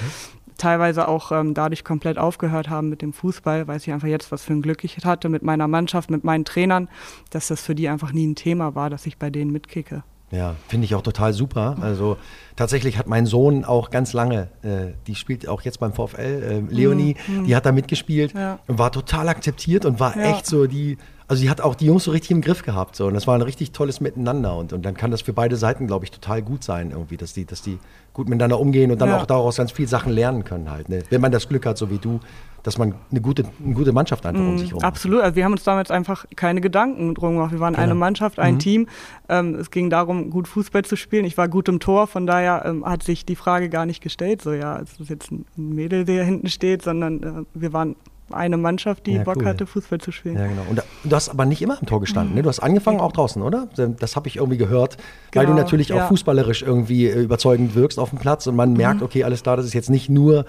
teilweise auch ähm, dadurch komplett aufgehört haben mit dem Fußball, weiß ich einfach jetzt, was für ein Glück ich hatte mit meiner Mannschaft, mit meinen Trainern, dass das für die einfach nie ein Thema war, dass ich bei denen mitkicke. Ja, finde ich auch total super. Also tatsächlich hat mein Sohn auch ganz lange, äh, die spielt auch jetzt beim VfL, äh, Leonie, mhm. die hat da mitgespielt ja. und war total akzeptiert und war ja. echt so die, also sie hat auch die Jungs so richtig im Griff gehabt. So. Und das war ein richtig tolles Miteinander. Und, und dann kann das für beide Seiten, glaube ich, total gut sein, irgendwie, dass die, dass die gut miteinander umgehen und dann ja. auch daraus ganz viele Sachen lernen können halt. Ne? Wenn man das Glück hat, so wie du, dass man eine gute, eine gute Mannschaft einfach um sich herum hat. Absolut. Also wir haben uns damals einfach keine Gedanken drum gemacht. Wir waren genau. eine Mannschaft, ein mhm. Team. Ähm, es ging darum, gut Fußball zu spielen. Ich war gut im Tor, von daher ähm, hat sich die Frage gar nicht gestellt, so ja, es ist jetzt ein Mädel, der hinten steht, sondern äh, wir waren eine Mannschaft, die ja, Bock cool. hatte, Fußball zu spielen. Ja, genau. Und du hast aber nicht immer im Tor gestanden. Ne? Du hast angefangen auch draußen, oder? Das habe ich irgendwie gehört, genau. weil du natürlich ja. auch fußballerisch irgendwie äh, überzeugend wirkst auf dem Platz und man mhm. merkt, okay, alles klar, das ist jetzt nicht nur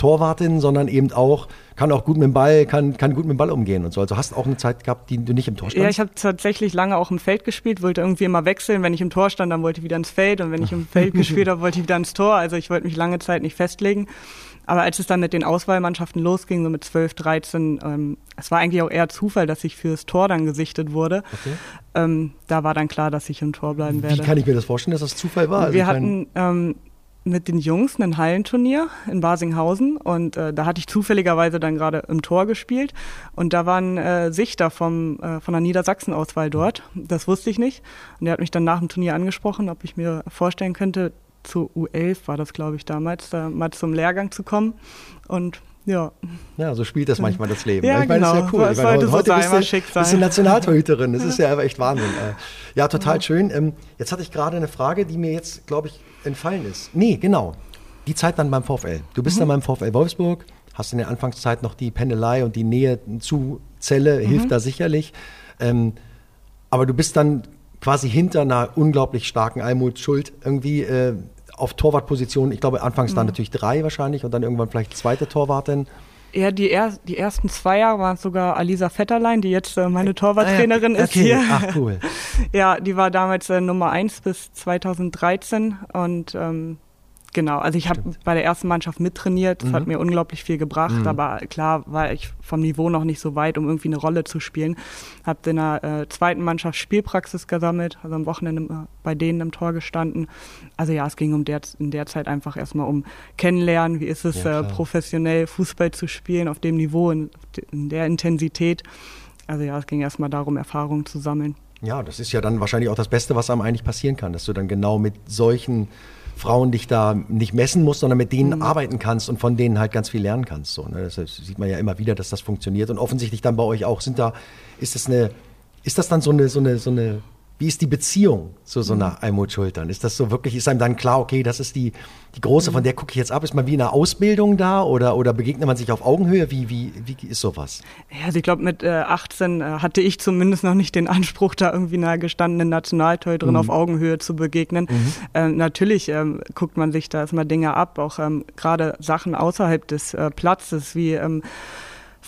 Torwartin, sondern eben auch, kann auch gut mit dem Ball, kann, kann gut mit dem Ball umgehen und so. Also hast du auch eine Zeit gehabt, die du nicht im Tor standst? Ja, ich habe tatsächlich lange auch im Feld gespielt, wollte irgendwie immer wechseln. Wenn ich im Tor stand, dann wollte ich wieder ins Feld und wenn ich im Feld gespielt habe, wollte ich wieder ins Tor. Also ich wollte mich lange Zeit nicht festlegen. Aber als es dann mit den Auswahlmannschaften losging, so mit 12, 13, ähm, es war eigentlich auch eher Zufall, dass ich fürs Tor dann gesichtet wurde. Okay. Ähm, da war dann klar, dass ich im Tor bleiben werde. Wie kann ich mir das vorstellen, dass das Zufall war? Also Wir hatten ähm, mit den Jungs ein Hallenturnier in Basinghausen und äh, da hatte ich zufälligerweise dann gerade im Tor gespielt und da waren äh, Sichter vom, äh, von der Niedersachsen-Auswahl dort. Das wusste ich nicht und der hat mich dann nach dem Turnier angesprochen, ob ich mir vorstellen könnte, zu U11 war das, glaube ich, damals, da mal zum Lehrgang zu kommen. Und ja. Ja, so spielt das manchmal das Leben. Ja, ich meine, genau. das ist ja cool. Ich meine, heute, heute bist, du, bist du Nationaltorhüterin. Das ist ja echt Wahnsinn. Äh, ja, total ja. schön. Ähm, jetzt hatte ich gerade eine Frage, die mir jetzt, glaube ich, entfallen ist. Nee, genau. Die Zeit dann beim VfL. Du bist mhm. dann beim VfL Wolfsburg, hast in der Anfangszeit noch die Pendelei und die Nähe zu Zelle, mhm. hilft da sicherlich. Ähm, aber du bist dann quasi hinter einer unglaublich starken Almut Schuld irgendwie äh, auf Torwartposition. Ich glaube, anfangs mhm. dann natürlich drei wahrscheinlich und dann irgendwann vielleicht zweite Torwartin. Ja, die, er, die ersten zwei Jahre waren sogar Alisa Vetterlein, die jetzt äh, meine Torwarttrainerin ah, ja. okay. ist hier. Ach, cool. ja, die war damals äh, Nummer eins bis 2013 und ähm, Genau, also ich habe bei der ersten Mannschaft mittrainiert, das mhm. hat mir unglaublich viel gebracht, mhm. aber klar war ich vom Niveau noch nicht so weit, um irgendwie eine Rolle zu spielen. Habe in der äh, zweiten Mannschaft Spielpraxis gesammelt, also am Wochenende äh, bei denen im Tor gestanden. Also ja, es ging um der, in der Zeit einfach erstmal um Kennenlernen, wie ist es ja, äh, professionell Fußball zu spielen auf dem Niveau, in, in der Intensität. Also ja, es ging erstmal darum, Erfahrungen zu sammeln. Ja, das ist ja dann wahrscheinlich auch das Beste, was einem eigentlich passieren kann, dass du dann genau mit solchen Frauen dich da nicht messen musst, sondern mit denen mhm. arbeiten kannst und von denen halt ganz viel lernen kannst. So, ne? Das sieht man ja immer wieder, dass das funktioniert. Und offensichtlich dann bei euch auch sind da, ist das eine, ist das dann so eine, so eine, so eine wie ist die Beziehung zu so einer mhm. Almut Schultern? Ist das so wirklich, ist einem dann klar, okay, das ist die, die große, von mhm. der gucke ich jetzt ab? Ist man wie in einer Ausbildung da oder, oder begegnet man sich auf Augenhöhe? Wie, wie, wie ist sowas? Ja, also ich glaube, mit äh, 18 äh, hatte ich zumindest noch nicht den Anspruch, da irgendwie einer gestandenen Nationaltorhüterin mhm. auf Augenhöhe zu begegnen. Mhm. Äh, natürlich ähm, guckt man sich da erstmal Dinge ab, auch ähm, gerade Sachen außerhalb des äh, Platzes, wie ähm,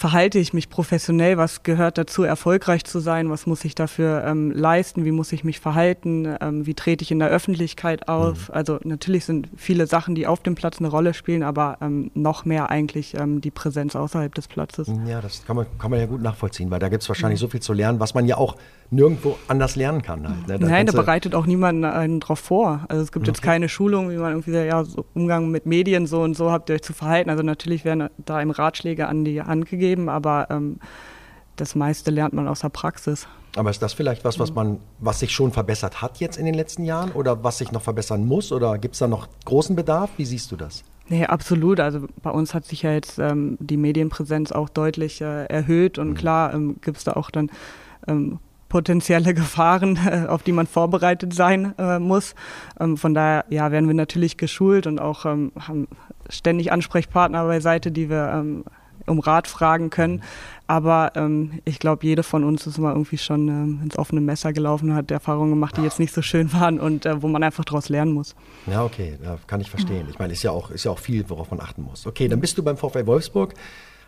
verhalte ich mich professionell, was gehört dazu, erfolgreich zu sein, was muss ich dafür ähm, leisten, wie muss ich mich verhalten, ähm, wie trete ich in der Öffentlichkeit auf. Mhm. Also natürlich sind viele Sachen, die auf dem Platz eine Rolle spielen, aber ähm, noch mehr eigentlich ähm, die Präsenz außerhalb des Platzes. Ja, das kann man, kann man ja gut nachvollziehen, weil da gibt es wahrscheinlich mhm. so viel zu lernen, was man ja auch nirgendwo anders lernen kann. Halt, ne? Nein, da bereitet auch niemand einen drauf vor. Also es gibt okay. jetzt keine Schulung, wie man irgendwie sagt, ja, so Umgang mit Medien so und so habt ihr euch zu verhalten. Also natürlich werden da im Ratschläge an die Hand gegeben, aber ähm, das meiste lernt man aus der Praxis. Aber ist das vielleicht was, was man, was sich schon verbessert hat jetzt in den letzten Jahren oder was sich noch verbessern muss? Oder gibt es da noch großen Bedarf? Wie siehst du das? Nee, absolut. Also bei uns hat sich ja jetzt ähm, die Medienpräsenz auch deutlich äh, erhöht und mhm. klar ähm, gibt es da auch dann ähm, potenzielle Gefahren, äh, auf die man vorbereitet sein äh, muss. Ähm, von daher ja, werden wir natürlich geschult und auch ähm, haben ständig Ansprechpartner beiseite, die wir ähm, um Rat fragen können. Aber ähm, ich glaube, jede von uns ist mal irgendwie schon ähm, ins offene Messer gelaufen und hat Erfahrungen gemacht, die jetzt nicht so schön waren und äh, wo man einfach daraus lernen muss. Ja, okay, ja, kann ich verstehen. Ich meine, ist ja auch, ist ja auch viel, worauf man achten muss. Okay, dann bist du beim VfL Wolfsburg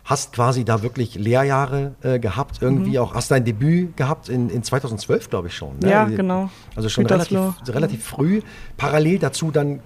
hast quasi da wirklich Lehrjahre äh, gehabt, irgendwie mhm. auch, hast dein Debüt gehabt in, in 2012, glaube ich schon. Ne? Ja, genau. Also schon relativ, relativ früh. Parallel dazu dann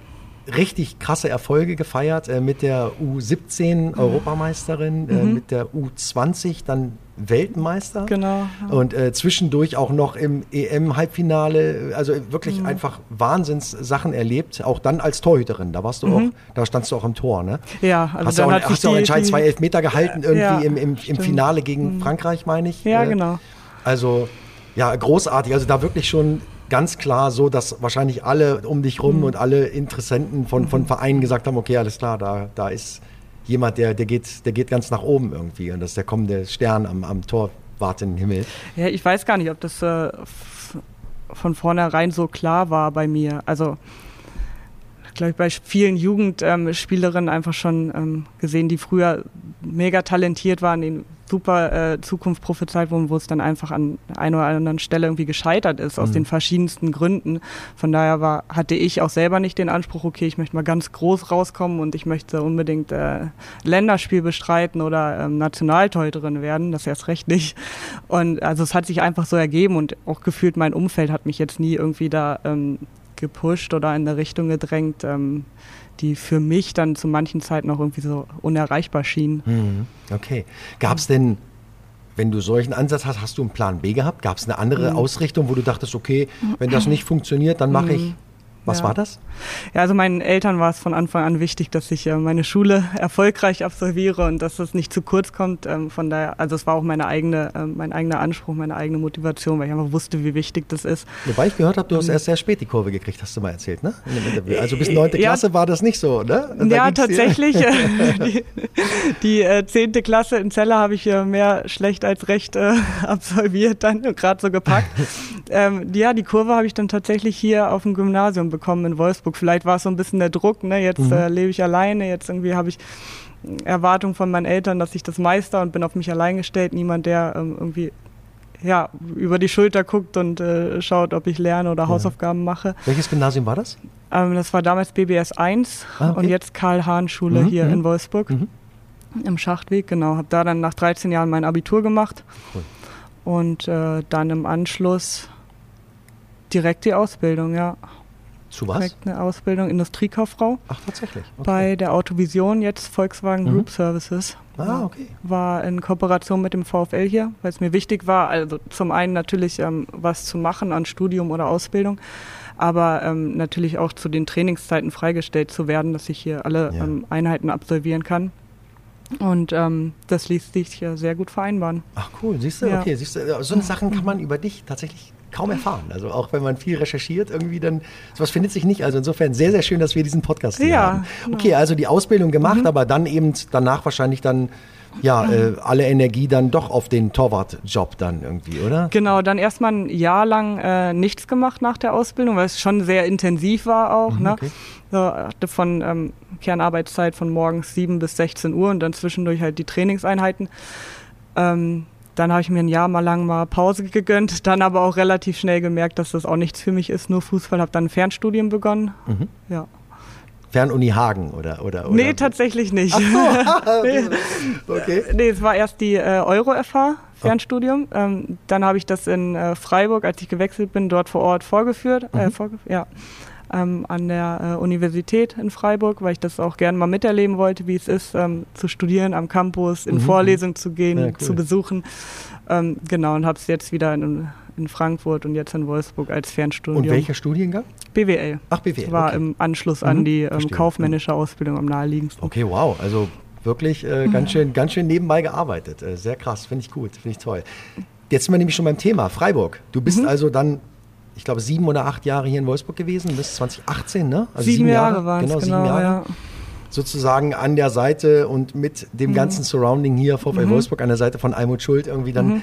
richtig krasse Erfolge gefeiert äh, mit der U17 Europameisterin, äh, mhm. äh, mit der U20 dann Weltmeister. Genau. Ja. Und äh, zwischendurch auch noch im EM-Halbfinale, also wirklich mhm. einfach Wahnsinnssachen erlebt, auch dann als Torhüterin. Da warst du mhm. auch, da standst du auch im Tor, ne? Ja, also hast du auch, hast du auch entscheidend zwei Elfmeter gehalten, irgendwie ja, im, im, im Finale gegen mhm. Frankreich, meine ich. Ja, äh, genau. Also, ja, großartig. Also da wirklich schon ganz klar so, dass wahrscheinlich alle um dich rum mhm. und alle Interessenten von, von mhm. Vereinen gesagt haben, okay, alles klar, da, da ist jemand, der, der, geht, der geht ganz nach oben irgendwie und das ist der kommende Stern am, am torwartenden Himmel. Ja, ich weiß gar nicht, ob das äh, von vornherein so klar war bei mir. Also glaube ich, bei vielen Jugendspielerinnen ähm, einfach schon ähm, gesehen, die früher mega talentiert waren, denen super äh, Zukunft prophezeit wurden, wo es dann einfach an einer oder anderen Stelle irgendwie gescheitert ist, aus mhm. den verschiedensten Gründen. Von daher war, hatte ich auch selber nicht den Anspruch, okay, ich möchte mal ganz groß rauskommen und ich möchte unbedingt äh, Länderspiel bestreiten oder ähm, Nationaltorhüterin werden, das erst recht nicht. Und also es hat sich einfach so ergeben und auch gefühlt mein Umfeld hat mich jetzt nie irgendwie da ähm, gepusht oder in eine Richtung gedrängt, ähm, die für mich dann zu manchen Zeiten noch irgendwie so unerreichbar schien. Mhm. Okay. Gab es denn, wenn du solchen Ansatz hast, hast du einen Plan B gehabt? Gab es eine andere mhm. Ausrichtung, wo du dachtest, okay, wenn das nicht funktioniert, dann mache ich mhm. Was ja. war das? Ja, also meinen Eltern war es von Anfang an wichtig, dass ich äh, meine Schule erfolgreich absolviere und dass es nicht zu kurz kommt. Ähm, von daher, also es war auch meine eigene, äh, mein eigener Anspruch, meine eigene Motivation, weil ich einfach wusste, wie wichtig das ist. Wobei ich gehört habe, du hast ähm, erst sehr spät die Kurve gekriegt, hast du mal erzählt, ne? Also bis neunte Klasse ja, war das nicht so, ne? Da ja, tatsächlich. die, äh, zehnte Klasse in Celle habe ich äh, mehr schlecht als recht äh, absolviert, dann gerade so gepackt. ähm, ja, die Kurve habe ich dann tatsächlich hier auf dem Gymnasium bekommen in Wolfsburg. Vielleicht war es so ein bisschen der Druck, ne? jetzt mhm. äh, lebe ich alleine, jetzt irgendwie habe ich Erwartungen von meinen Eltern, dass ich das meister und bin auf mich allein gestellt. Niemand, der ähm, irgendwie ja, über die Schulter guckt und äh, schaut, ob ich lerne oder ja. Hausaufgaben mache. Welches Gymnasium war das? Ähm, das war damals BBS 1 ah, okay. und jetzt Karl-Hahn-Schule mhm, hier mhm. in Wolfsburg. Mhm. Im Schachtweg, genau. Habe da dann nach 13 Jahren mein Abitur gemacht. Cool. Und äh, dann im Anschluss direkt die Ausbildung, ja. Zu was? Direkt eine Ausbildung Industriekauffrau. Ach, tatsächlich. Okay. Bei der Autovision, jetzt Volkswagen Mhm. Group Services. Ah, okay. War in Kooperation mit dem VfL hier, weil es mir wichtig war, also zum einen natürlich ähm, was zu machen an Studium oder Ausbildung, aber ähm, natürlich auch zu den Trainingszeiten freigestellt zu werden, dass ich hier alle Ja. ähm, Einheiten absolvieren kann. Und ähm, das ließ sich hier sehr gut vereinbaren. Ach cool, siehst du, Ja. okay, siehst du, so eine Sachen kann man über dich tatsächlich kaum erfahren. Also auch wenn man viel recherchiert, irgendwie dann, sowas findet sich nicht. Also insofern sehr, sehr schön, dass wir diesen Podcast hier Ja, haben. genau. Okay, also die Ausbildung gemacht, aber dann eben danach wahrscheinlich dann, ja, äh, alle Energie dann doch auf den Torwartjob dann irgendwie, oder? Genau, dann erstmal ein Jahr lang äh, nichts gemacht nach der Ausbildung, weil es schon sehr intensiv war auch. ne? okay. So, hatte von ähm, Kernarbeitszeit von morgens 7 bis 16 Uhr und dann zwischendurch halt die Trainingseinheiten. Ähm, dann habe ich mir ein Jahr mal lang mal Pause gegönnt, dann aber auch relativ schnell gemerkt, dass das auch nichts für mich ist, nur Fußball, habe dann ein Fernstudium begonnen. Ja. Fernuni Hagen oder, oder, oder? Nee, tatsächlich nicht. Okay. Nee, es war erst die äh, Euro-FH, Fernstudium. Ähm, dann habe ich das in äh, Freiburg, als ich gewechselt bin, dort vor Ort vorgeführt. Äh, vorgef ja. Ähm, an der äh, Universität in Freiburg, weil ich das auch gerne mal miterleben wollte, wie es ist, ähm, zu studieren am Campus, in Vorlesungen zu gehen, Ja, cool. zu besuchen. Ähm, genau, und habe es jetzt wieder in, in Frankfurt und jetzt in Wolfsburg als Fernstudium. Und welcher Studiengang? BWL. Ach, BWL. War okay. im Anschluss an Mhm, die ähm, kaufmännische Ausbildung am naheliegendsten. Okay, wow. Also wirklich äh, Mhm. ganz, schön, ganz schön nebenbei gearbeitet. Äh, sehr krass, finde ich gut, finde ich toll. Jetzt sind wir nämlich schon beim Thema Freiburg. Du Mhm. bist also dann, ich glaube, sieben oder acht Jahre hier in Wolfsburg gewesen, bis 2018, ne? Also sieben, Jahre waren es, genau, genau, sieben Jahre. ja. Sozusagen an der Seite und mit Mhm. dem ganzen Surrounding hier, VfL Wolfsburg, an der Seite von Almut Schuld irgendwie dann Mhm.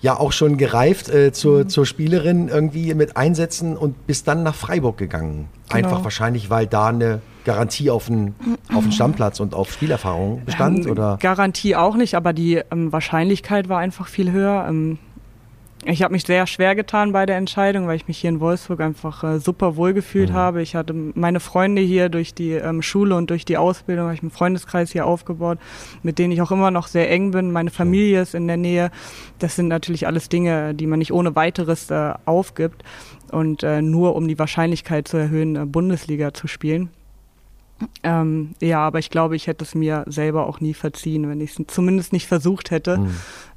ja auch schon gereift äh, zur, zur Spielerin irgendwie mit Einsätzen und bist dann nach Freiburg gegangen. Genau. Einfach wahrscheinlich, weil da eine Garantie auf einen, auf einen Stammplatz und auf Spielerfahrung bestand? Ähm, oder? Garantie auch nicht, aber die ähm, Wahrscheinlichkeit war einfach viel höher. Ähm, ich habe mich sehr schwer getan bei der Entscheidung, weil ich mich hier in Wolfsburg einfach äh, super wohl gefühlt Mhm. habe. Ich hatte meine Freunde hier durch die ähm, Schule und durch die Ausbildung, habe ich einen Freundeskreis hier aufgebaut, mit denen ich auch immer noch sehr eng bin. Meine Familie ist in der Nähe. Das sind natürlich alles Dinge, die man nicht ohne weiteres äh, aufgibt. Und äh, nur um die Wahrscheinlichkeit zu erhöhen, äh, Bundesliga zu spielen. Ähm, ja, aber ich glaube, ich hätte es mir selber auch nie verziehen, wenn ich es zumindest nicht versucht hätte, Mhm.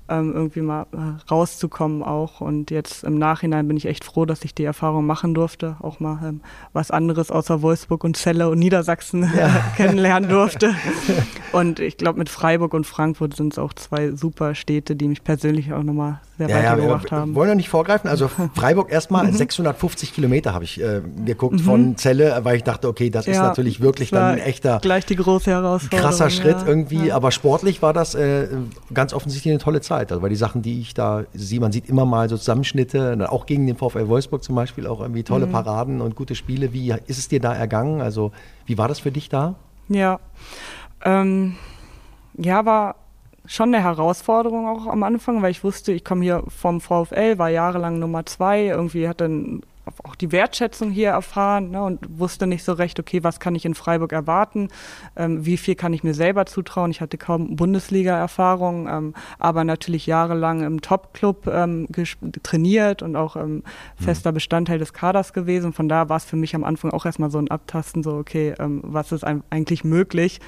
Ähm, irgendwie mal äh, rauszukommen auch. Und jetzt im Nachhinein bin ich echt froh, dass ich die Erfahrung machen durfte, auch mal ähm, was anderes außer Wolfsburg und Celle und Niedersachsen kennenlernen durfte. Und ich glaube, mit Freiburg und Frankfurt sind es auch zwei super Städte, die mich persönlich auch nochmal sehr Ja, ja, weitergebracht wir haben. wollen ja nicht vorgreifen. Also Freiburg erstmal 650 Kilometer habe ich äh, geguckt von Celle, weil ich dachte, okay, das ist Ja, natürlich wirklich dann ein echter Gleich die große Herausforderung. krasser Schritt ja. irgendwie. Ja. Aber sportlich war das äh, ganz offensichtlich eine tolle Zeit. Also weil die Sachen, die ich da sehe, man sieht immer mal so Zusammenschnitte, auch gegen den VfL Wolfsburg zum Beispiel, auch irgendwie tolle Mhm. Paraden und gute Spiele. Wie ist es dir da ergangen? Also wie war das für dich da? Ja. Ähm, ja, war schon eine Herausforderung auch am Anfang, weil ich wusste, ich komme hier vom VfL, war jahrelang Nummer zwei, irgendwie hatte ein- auch die Wertschätzung hier erfahren ne, und wusste nicht so recht, okay, was kann ich in Freiburg erwarten, ähm, wie viel kann ich mir selber zutrauen. Ich hatte kaum Bundesliga-Erfahrung, ähm, aber natürlich jahrelang im Top-Club ähm, trainiert und auch ähm, fester Bestandteil des Kaders gewesen. Von da war es für mich am Anfang auch erstmal so ein Abtasten, so okay, ähm, was ist eigentlich möglich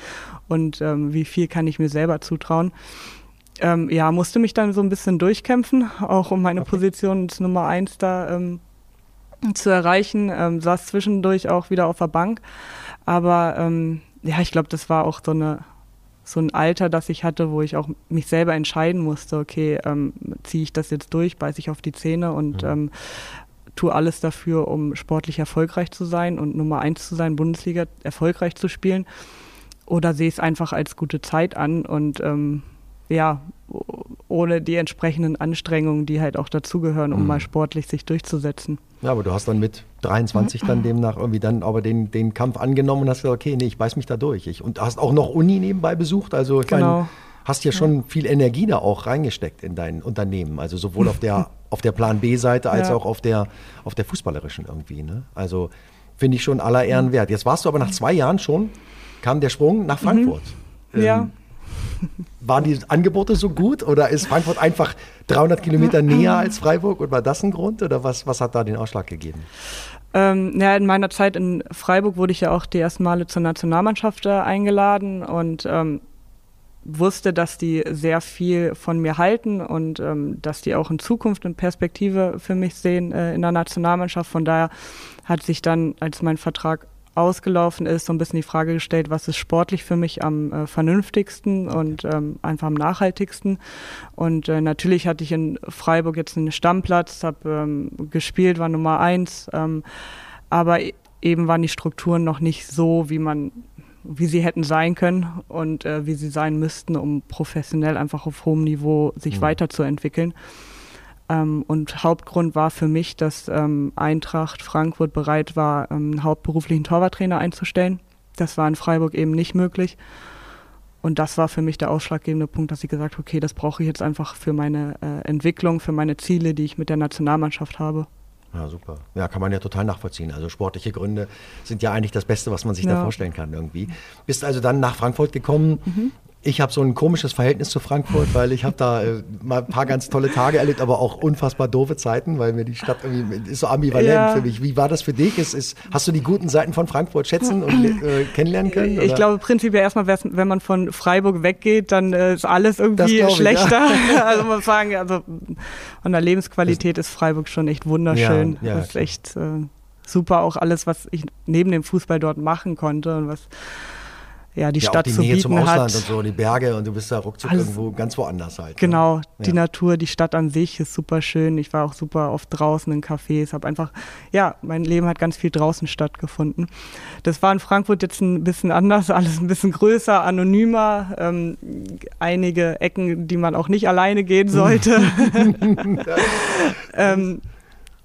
und ähm, wie viel kann ich mir selber zutrauen. Ähm, ja, musste mich dann so ein bisschen durchkämpfen, auch um meine Position als Nummer eins da ähm, zu erreichen. Ähm, saß zwischendurch auch wieder auf der Bank. Aber ähm, ja, ich glaube, das war auch so eine so ein Alter, das ich hatte, wo ich auch mich selber entscheiden musste, okay, ähm, ziehe ich das jetzt durch, beiße ich auf die Zähne und ähm, tue alles dafür, um sportlich erfolgreich zu sein und Nummer eins zu sein, Bundesliga erfolgreich zu spielen. Oder sehe es einfach als gute Zeit an und ähm, ja, ohne die entsprechenden Anstrengungen, die halt auch dazugehören, um mal sportlich sich durchzusetzen. Ja, aber du hast dann mit 23 dann demnach irgendwie dann aber den, den Kampf angenommen und hast gesagt, okay, nee, ich beiß mich da durch. Ich, und hast auch noch Uni nebenbei besucht. Also ich Genau. meine, hast ja schon viel Energie da auch reingesteckt in dein Unternehmen. Also sowohl auf der, auf der Plan B-Seite als Ja. auch auf der, auf der fußballerischen irgendwie. Ne? Also finde ich schon aller Ehren wert. Jetzt warst du aber nach zwei Jahren schon, kam der Sprung nach Frankfurt. Ja. Ähm, waren die Angebote so gut oder ist Frankfurt einfach 300 Kilometer näher als Freiburg und war das ein Grund oder was, was hat da den Ausschlag gegeben? Ähm, ja, in meiner Zeit in Freiburg wurde ich ja auch die ersten Male zur Nationalmannschaft äh, eingeladen und ähm, wusste, dass die sehr viel von mir halten und ähm, dass die auch in Zukunft eine Perspektive für mich sehen äh, in der Nationalmannschaft. Von daher hat sich dann, als mein Vertrag ausgelaufen ist, so ein bisschen die Frage gestellt, was ist sportlich für mich am äh, vernünftigsten und ähm, einfach am nachhaltigsten. Und äh, natürlich hatte ich in Freiburg jetzt einen Stammplatz, habe ähm, gespielt, war Nummer eins, ähm, aber e-, eben waren die Strukturen noch nicht so, wie man wie sie hätten sein können und äh, wie sie sein müssten, um professionell einfach auf hohem Niveau sich mhm. weiterzuentwickeln. Ähm, und Hauptgrund war für mich, dass ähm, Eintracht Frankfurt bereit war, ähm, einen hauptberuflichen Torwarttrainer einzustellen. Das war in Freiburg eben nicht möglich. Und das war für mich der ausschlaggebende Punkt, dass ich gesagt habe, okay, das brauche ich jetzt einfach für meine äh, Entwicklung, für meine Ziele, die ich mit der Nationalmannschaft habe. Ja, super. Ja, kann man ja total nachvollziehen. Also sportliche Gründe sind ja eigentlich das Beste, was man sich ja. da vorstellen kann irgendwie. Bist also dann nach Frankfurt gekommen. Mhm. Ich habe so ein komisches Verhältnis zu Frankfurt, weil ich habe da äh, mal ein paar ganz tolle Tage erlebt, aber auch unfassbar doofe Zeiten, weil mir die Stadt irgendwie ist so ambivalent ja. für mich. Wie war das für dich? Ist, ist, hast du die guten Seiten von Frankfurt schätzen und äh, kennenlernen können? Oder? Ich glaube prinzipiell erstmal, wenn man von Freiburg weggeht, dann äh, ist alles irgendwie schlechter. ja. also man sagen, also von der Lebensqualität das, ist Freiburg schon echt wunderschön. Ja, das ist echt äh, super, auch alles, was ich neben dem Fußball dort machen konnte und was ja, die ja, Stadt die zu Nähe bieten zum Ausland hat. und so, die Berge und du bist da ruckzuck also, irgendwo ganz woanders halt. Ne? Genau, ne? die ja. Natur, die Stadt an sich ist super schön. Ich war auch super oft draußen in Cafés, habe einfach, ja, mein Leben hat ganz viel draußen stattgefunden. Das war in Frankfurt jetzt ein bisschen anders, alles ein bisschen größer, anonymer, ähm, einige Ecken, die man auch nicht alleine gehen sollte. ähm,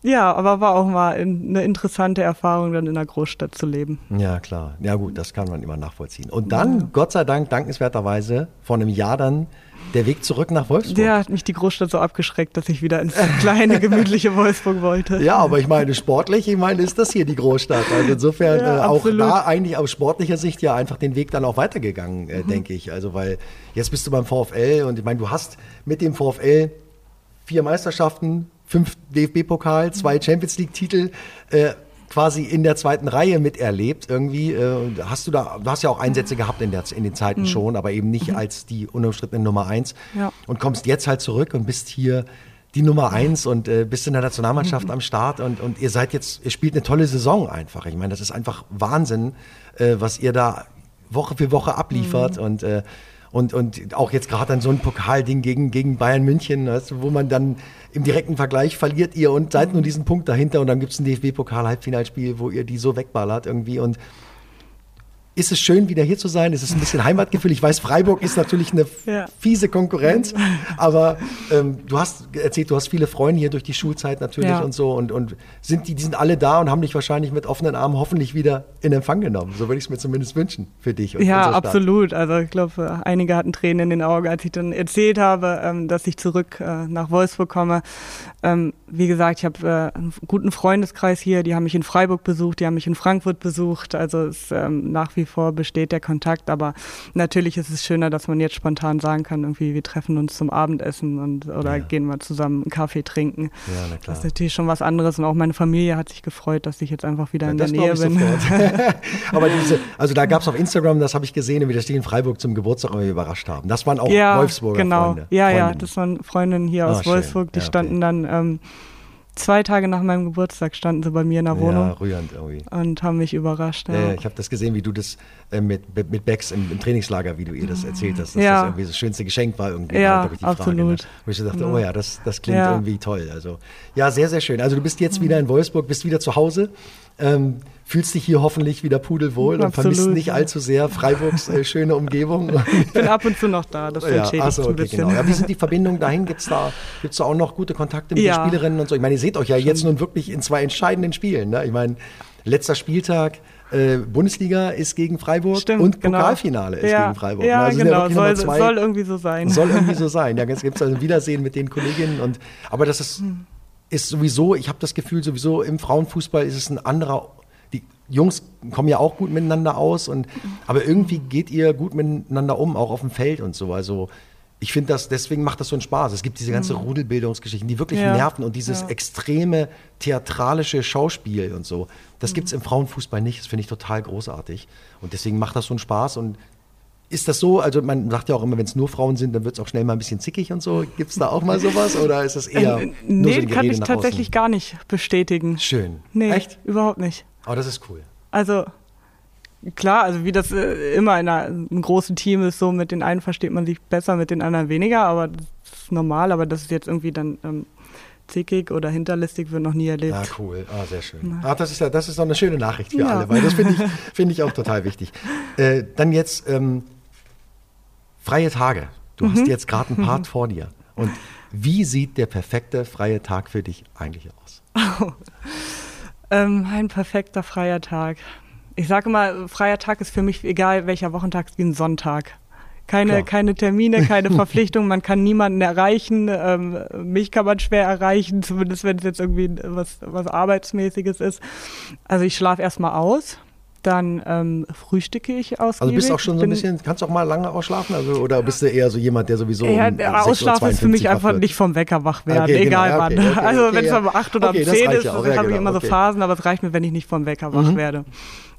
ja, aber war auch mal eine interessante Erfahrung, dann in einer Großstadt zu leben. Ja, klar. Ja, gut, das kann man immer nachvollziehen. Und dann, ja. Gott sei Dank, dankenswerterweise, vor einem Jahr dann der Weg zurück nach Wolfsburg. Der hat mich die Großstadt so abgeschreckt, dass ich wieder ins kleine, gemütliche Wolfsburg wollte. Ja, aber ich meine, sportlich, ich meine, ist das hier die Großstadt. Also insofern ja, äh, auch da eigentlich aus sportlicher Sicht ja einfach den Weg dann auch weitergegangen, äh, mhm. denke ich. Also, weil jetzt bist du beim VfL und ich meine, du hast mit dem VfL vier Meisterschaften, fünf DFB-Pokal, zwei Champions League-Titel äh, quasi in der zweiten Reihe miterlebt irgendwie. Äh, hast du da, du hast ja auch Einsätze gehabt in, der, in den Zeiten mhm. schon, aber eben nicht mhm. als die unumstrittene Nummer eins. Ja. Und kommst jetzt halt zurück und bist hier die Nummer eins und äh, bist in der Nationalmannschaft mhm. am Start und, und ihr seid jetzt, ihr spielt eine tolle Saison einfach. Ich meine, das ist einfach Wahnsinn, äh, was ihr da Woche für Woche abliefert mhm. und äh, und, und auch jetzt gerade an so ein Pokalding gegen, gegen Bayern München, weißt wo man dann im direkten Vergleich verliert ihr und seid nur diesen Punkt dahinter und dann gibt es ein DFB-Pokal-Halbfinalspiel, wo ihr die so wegballert irgendwie und ist es schön, wieder hier zu sein? Ist es ein bisschen Heimatgefühl? Ich weiß, Freiburg ist natürlich eine ja. fiese Konkurrenz, aber ähm, du hast erzählt, du hast viele Freunde hier durch die Schulzeit natürlich ja. und so und, und sind die, die sind alle da und haben dich wahrscheinlich mit offenen Armen hoffentlich wieder in Empfang genommen. So würde ich es mir zumindest wünschen für dich. Ja, absolut. Also ich glaube, einige hatten Tränen in den Augen, als ich dann erzählt habe, ähm, dass ich zurück äh, nach Wolfsburg komme. Ähm, wie gesagt, ich habe äh, einen guten Freundeskreis hier, die haben mich in Freiburg besucht, die haben mich in Frankfurt besucht. Also es ist ähm, nach wie wie vor besteht der Kontakt, aber natürlich ist es schöner, dass man jetzt spontan sagen kann, irgendwie wir treffen uns zum Abendessen und oder ja. gehen mal zusammen einen Kaffee trinken. Ja, na klar. Das ist natürlich schon was anderes und auch meine Familie hat sich gefreut, dass ich jetzt einfach wieder ja, in der Nähe bin. aber diese, also da gab es auf Instagram, das habe ich gesehen, wie das die in Freiburg zum Geburtstag überrascht haben. Das waren auch ja, Wolfsburger genau. Freunde. Ja, Freundinnen. ja, das waren Freundinnen hier aus oh, Wolfsburg, die standen dann ähm, zwei Tage nach meinem Geburtstag standen sie bei mir in der Wohnung. Ja, rührend irgendwie. Und haben mich überrascht. Ja. Äh, ich habe das gesehen, wie du das äh, mit, mit, Becks im, im, Trainingslager, wie du ihr das erzählt hast, dass ja. das irgendwie das schönste Geschenk war irgendwie. Ja, die absolut. Frage, ne? Wo ich dachte, oh ja, das, das klingt irgendwie toll. Also ja, sehr, sehr schön. Also du bist jetzt wieder in Wolfsburg, bist wieder zu Hause. Ähm, fühlst dich hier hoffentlich wieder pudelwohl Absolut, und vermisst nicht ja. allzu sehr Freiburgs äh, schöne Umgebung. Ich bin ab und zu noch da, das ja, achso, okay, ein bisschen. Genau. Ja, wie sind die Verbindungen dahin? Gibt es da, gibt's da auch noch gute Kontakte mit ja. den Spielerinnen und so? Ich meine, ihr seht euch ja Schon. jetzt nun wirklich in zwei entscheidenden Spielen. Ne? Ich meine, letzter Spieltag, äh, Bundesliga ist gegen Freiburg Stimmt, und genau. Pokalfinale ist ja, gegen Freiburg. Ja, also genau, soll, soll, irgendwie so sein. Soll irgendwie so sein. Ja, jetzt gibt es also ein Wiedersehen mit den Kolleginnen. Und, aber das ist, ist sowieso, ich habe das Gefühl, sowieso im Frauenfußball ist es ein anderer die Jungs kommen ja auch gut miteinander aus und aber irgendwie geht ihr gut miteinander um, auch auf dem Feld und so. Also ich finde das, deswegen macht das so einen Spaß. Es gibt diese ganze Rudelbildungsgeschichten, die wirklich Ja. nerven und dieses Ja. extreme theatralische Schauspiel und so. Das gibt es im Frauenfußball nicht. Das finde ich total großartig. Und deswegen macht das so einen Spaß und ist das so, also man sagt ja auch immer, wenn es nur Frauen sind, dann wird es auch schnell mal ein bisschen zickig und so. Gibt es da auch mal sowas oder ist das eher Äh, nur nee, so kann ich tatsächlich außen? gar nicht bestätigen. Schön. Nee, Echt? überhaupt nicht. Aber das ist cool. Also klar, also wie das äh, immer in einem großen Team ist, so mit den einen versteht man sich besser, mit den anderen weniger, aber das ist normal, aber das ist jetzt irgendwie dann ähm, zickig oder hinterlistig, wird noch nie erlebt. Ja, cool. Ah, sehr schön. Ah, das ist ja, das ist doch eine schöne Nachricht für Ja. alle, weil das finde ich, finde ich auch total wichtig. Äh, dann jetzt ähm, freie Tage. Du Mhm. hast jetzt gerade einen Part vor dir. Und wie sieht der perfekte freie Tag für dich eigentlich aus? Ähm, ein perfekter freier Tag. Ich sage immer, freier Tag ist für mich egal welcher Wochentag, ist wie ein Sonntag. Keine, Klar. keine Termine, keine Verpflichtungen, man kann niemanden erreichen. Ähm, mich kann man schwer erreichen, zumindest wenn es jetzt irgendwie was, was Arbeitsmäßiges ist. Also ich schlafe erstmal aus, dann ähm, frühstücke ich ausgiebig. Also bist du auch schon so ein bisschen, kannst du auch mal lange ausschlafen? Also, oder bist du eher so jemand, der sowieso. Ja, um der 6.52 Ausschlafen ist für mich einfach wird? nicht vom Wecker wach werden, Okay, genau, egal ja, wann. okay, okay, also okay, wenn es ja. um 8 oder Okay, um das 10 reicht ist, ja auch, habe ja, ich genau, immer so okay. Phasen, aber es reicht mir, wenn ich nicht vom Wecker wach werde.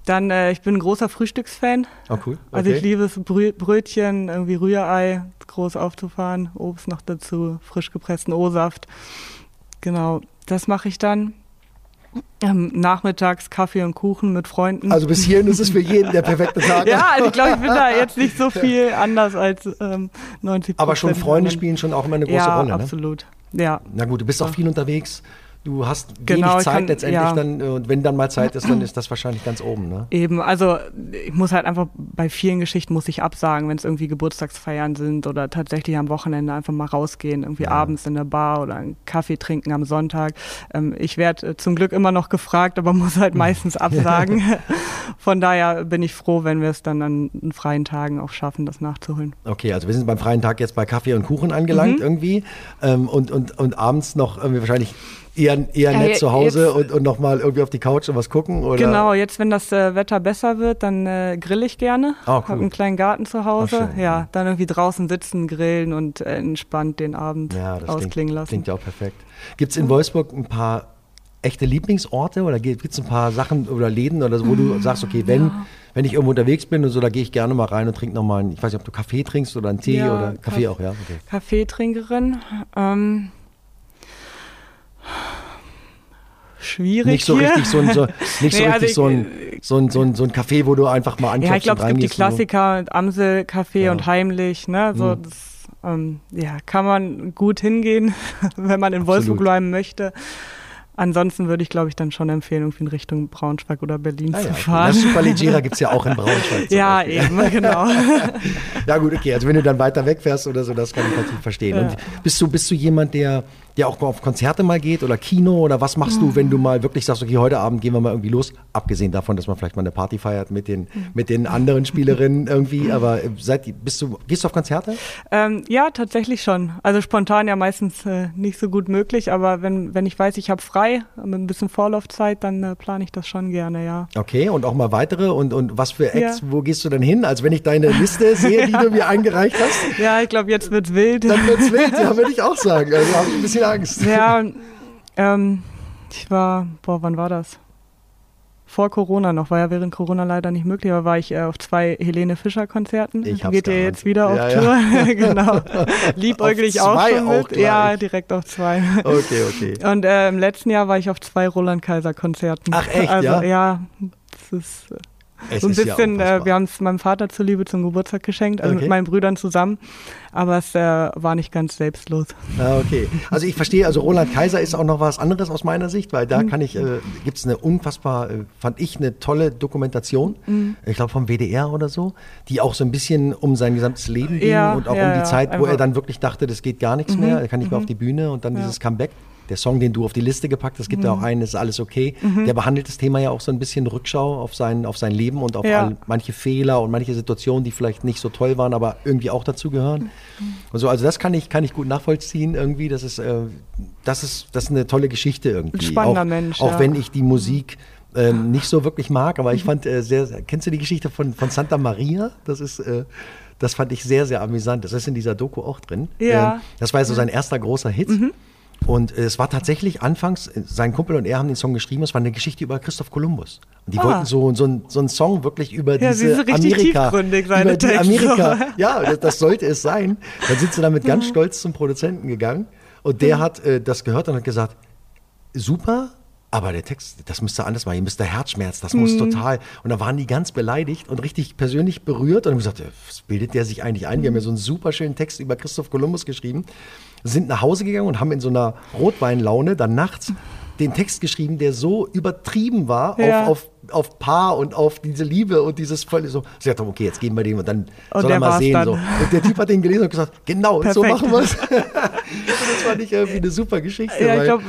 Dann, äh, ich bin ein großer Frühstücksfan. Oh, cool. Also Okay. ich liebe es, Brö Brötchen, irgendwie Rührei, groß aufzufahren, Obst noch dazu, frisch gepressten O-Saft. Genau, das mache ich dann. Ähm, nachmittags Kaffee und Kuchen mit Freunden. Also bis hierhin ist es für jeden der perfekte Tag. ja, also ich glaube, ich bin da jetzt nicht so viel anders als ähm, 90 Aber schon Freunde spielen schon auch immer eine große ja, Rolle. Ne? absolut. Ja, Na gut, du bist auch viel unterwegs. Du hast Genau, wenig Zeit kann- letztendlich ja. dann. äh, Und wenn dann mal Zeit ist, dann ist das wahrscheinlich ganz oben. Ne? Eben, also ich muss halt einfach bei vielen Geschichten muss ich absagen, wenn es irgendwie Geburtstagsfeiern sind oder tatsächlich am Wochenende einfach mal rausgehen, irgendwie abends in der Bar oder einen Kaffee trinken am Sonntag. Ähm, ich werde äh, zum Glück immer noch gefragt, aber muss halt meistens absagen. Von daher bin ich froh, wenn wir es dann an freien Tagen auch schaffen, das nachzuholen. Okay, also wir sind beim freien Tag jetzt bei Kaffee und Kuchen angelangt Mhm. irgendwie. Ähm, und, und, und abends noch irgendwie wahrscheinlich eher, eher Ja, nett zu Hause jetzt- und, und nochmal irgendwie auf die Couch und was gucken? Oder? Genau, jetzt wenn das äh, Wetter besser wird, dann äh, grill ich gerne. Ah, cool. Hab einen kleinen Garten zu Hause. schön, ja, ja. dann irgendwie draußen sitzen, grillen und äh, entspannt den Abend Ja, das ausklingen klingt, lassen. klingt ja auch perfekt. Gibt es in Wolfsburg ein paar echte Lieblingsorte oder gibt es ein paar Sachen oder Läden oder so, wo Mm, du sagst, okay, wenn, wenn ich irgendwo unterwegs bin und so, da gehe ich gerne mal rein und trinke nochmal, einen- ich weiß nicht, ob du Kaffee trinkst oder einen Tee Ja, oder Kaffee Kaff- auch, ja? Okay. Kaffeetrinkerin. Ähm, schwierig Nicht so hier. richtig so ein, so, nicht so Nee, also richtig ich- so ein, so ein, so ein, so ein Café, wo du einfach mal anklopfst Ja, ich glaube, es gibt die reingehst und so. Klassiker, Amsel, Kaffee Ja. und heimlich. Ne? So, Mhm. das ähm, ja, kann man gut hingehen, wenn man in Absolut. Wolfsburg bleiben möchte. Ansonsten würde ich, glaube ich, dann schon empfehlen, irgendwie in Richtung Braunschweig oder Berlin Ah, ja, zu okay. fahren. Das Superleggera gibt es ja auch in Braunschweig. ja, Beispiel. eben, genau. Ja gut, okay, also wenn du dann weiter wegfährst oder so, das kann ich natürlich verstehen. Ja. Und bist du, bist du jemand, der, der auch auf Konzerte mal geht oder Kino oder was machst du, wenn du mal wirklich sagst, okay, heute Abend gehen wir mal irgendwie los, abgesehen davon, dass man vielleicht mal eine Party feiert mit den, mit den anderen Spielerinnen irgendwie, aber seid, bist du, gehst du auf Konzerte? Ähm, ja, tatsächlich schon. Also spontan ja meistens äh, nicht so gut möglich, aber wenn, wenn ich weiß, ich habe frei, mit ein bisschen Vorlaufzeit, dann äh, plane ich das schon gerne, ja. Okay, und auch mal weitere und, und was für Acts, Ja. wo gehst du denn hin? Also wenn ich deine Liste sehe, die du mir eingereicht hast, Ja, ich glaube, jetzt wird's wild. dann wird's wild, ja, würde ich auch sagen. Also habe ich ein bisschen Angst. Ja, ähm, ich war, boah, wann war das? Vor Corona noch, war ja während Corona leider nicht möglich, aber war ich äh, auf zwei Helene Fischer Konzerten. Ich hab's Geht ja geahnt. jetzt wieder auf Ja, ja. Tour. genau. Liebäuglich Auf auch schon auch mit. gleich. Ja, direkt auf zwei. Okay, okay. Und äh, im letzten Jahr war ich auf zwei Roland Kaiser Konzerten. Ach, echt, also, ja? Ja, das ist äh, Es so ein ist ja bisschen, äh, wir haben es meinem Vater zuliebe zum Geburtstag geschenkt, also Okay. mit meinen Brüdern zusammen. Aber es äh, war nicht ganz selbstlos. Ah, okay. Also ich verstehe, also Roland Kaiser ist auch noch was anderes aus meiner Sicht, weil Mhm. da kann ich, äh, gibt es eine unfassbar, äh, fand ich, eine tolle Dokumentation, Mhm. ich glaube vom WDR oder so, die auch so ein bisschen um sein gesamtes Leben ging Ja, und auch ja, um die Zeit, wo er Mhm, dann wirklich dachte, das geht gar nichts mehr, er kann nicht mehr auf die Bühne und dann dieses Comeback. Der Song, den du auf die Liste gepackt hast, gibt Mhm. ja auch einen, ist alles okay. Der behandelt das Thema ja auch so ein bisschen Rückschau auf sein, auf sein Leben und auf Ja. all, manche Fehler und manche Situationen, die vielleicht nicht so toll waren, aber irgendwie auch dazu gehören. Und so, also das kann ich, kann ich gut nachvollziehen irgendwie. Das ist, äh, das ist, das ist eine tolle Geschichte irgendwie. Ein spannender auch, Mensch, Auch ja. wenn ich die Musik äh, nicht so wirklich mag, aber ich fand äh, sehr, sehr, kennst du die Geschichte von, von Santa Maria? Das ist, äh, das fand ich sehr, sehr amüsant. Das ist in dieser Doku auch drin. Ja. Ähm, das war so sein erster großer Hit. Mhm. Und äh, es war tatsächlich anfangs, äh, sein Kumpel und er haben den Song geschrieben, es war eine Geschichte über Christoph Kolumbus. Und die Ah. wollten so, so, ein- so einen Song wirklich über Ja, diese Amerika. über die. Amerika. Ja, das, das sollte es sein. Dann sind sie damit Mhm. ganz stolz zum Produzenten gegangen und der hat äh, das gehört und hat gesagt, super, aber der Text, das müsste anders machen. Ihr müsst der Herzschmerz, das muss total. Und da waren die ganz beleidigt und richtig persönlich berührt und haben gesagt, ja, was bildet der sich eigentlich ein? Wir haben ja so einen super schönen Text über Christoph Kolumbus geschrieben, sind nach Hause gegangen und haben in so einer Rotweinlaune dann nachts den Text geschrieben, der so übertrieben war Ja. auf, auf, auf Paar und auf diese Liebe und dieses volle so. Sie hat okay, jetzt geben wir dem und dann Und soll er mal sehen. dann. So. Und der Typ hat den gelesen und gesagt, genau, so Perfekt. machen wir es. das fand ich irgendwie eine super Geschichte. Ja, glaub,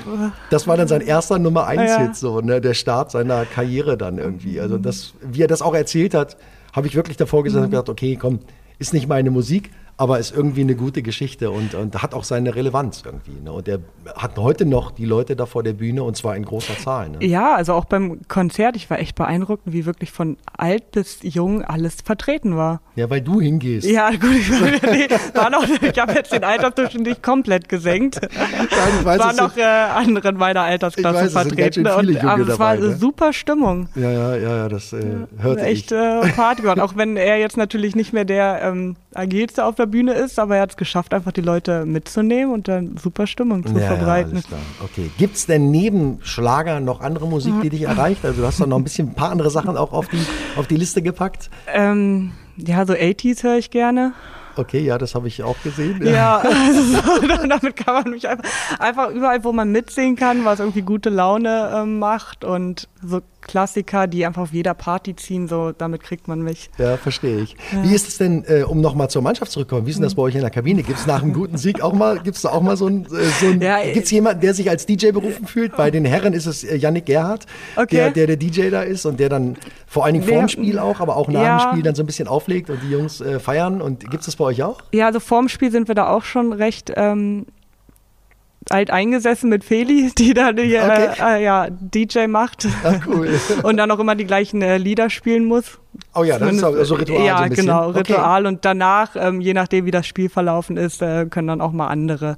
das war dann sein erster Nummer eins Ja. Hit, so, ne, der Start seiner Karriere dann irgendwie. Also das, wie er das auch erzählt hat, habe ich wirklich davor gesessen und gedacht, okay, komm, ist nicht meine Musik, aber ist irgendwie eine gute Geschichte und, und hat auch seine Relevanz irgendwie. Ne? Und er hat heute noch die Leute da vor der Bühne und zwar in großer Zahl. Ne? Ja, also auch beim Konzert, ich war echt beeindruckt, wie wirklich von alt bis jung alles vertreten war. Ja, weil du hingehst. Ja, gut, ich, nee, war noch, ich habe jetzt den Altersdurchschnitt nicht komplett gesenkt. Nein, weiß, war noch äh, andere in meiner Altersklasse Ich weiß, vertreten. Und, aber es war eine ne? super Stimmung. Ja, ja, ja, ja, das äh, hörte Echt ich. äh, Party geworden. Auch wenn er jetzt natürlich nicht mehr der ähm, agilste auf der Bühne ist, aber er hat es geschafft, einfach die Leute mitzunehmen und dann super Stimmung zu Ja, ja, verbreiten. klar. Okay. Gibt es denn neben Schlager noch andere Musik, die dich erreicht? Also du hast da noch ein bisschen ein paar andere Sachen auch auf die, auf die Liste gepackt. ähm, ja, so 80s höre ich gerne. Okay, ja, das habe ich auch gesehen. Ja, also, damit kann man mich einfach, einfach überall, wo man mitsingen kann, was irgendwie gute Laune ähm, macht und so Klassiker, die einfach auf jeder Party ziehen, so damit kriegt man mich. Ja, verstehe ich. Wie ist es denn, äh, um nochmal zur Mannschaft zurückzukommen, wie ist denn das bei euch in der Kabine? Gibt es nach einem guten Sieg auch mal, gibt es da auch mal so ein, äh, so ein Ja, äh, gibt es jemanden, der sich als DJ berufen fühlt? Bei den Herren ist es äh, Yannick Gerhardt, Okay. der, der der DJ da ist und der dann vor allen Dingen vorm Spiel auch, aber auch nach Ja. dem Spiel dann so ein bisschen auflegt und die Jungs äh, feiern. Und gibt es das bei euch auch? Ja, also vorm Spiel sind wir da auch schon recht ähm, alt eingesessen mit Feli, die da die, Okay. äh, äh, ja, DJ macht Ah, cool. und dann auch immer die gleichen äh, Lieder spielen muss. Oh ja, das ist Zumindest, auch so Ritual. Ja, so ein bisschen. genau, Okay. Ritual. Und danach, ähm, je nachdem, wie das Spiel verlaufen ist, äh, können dann auch mal andere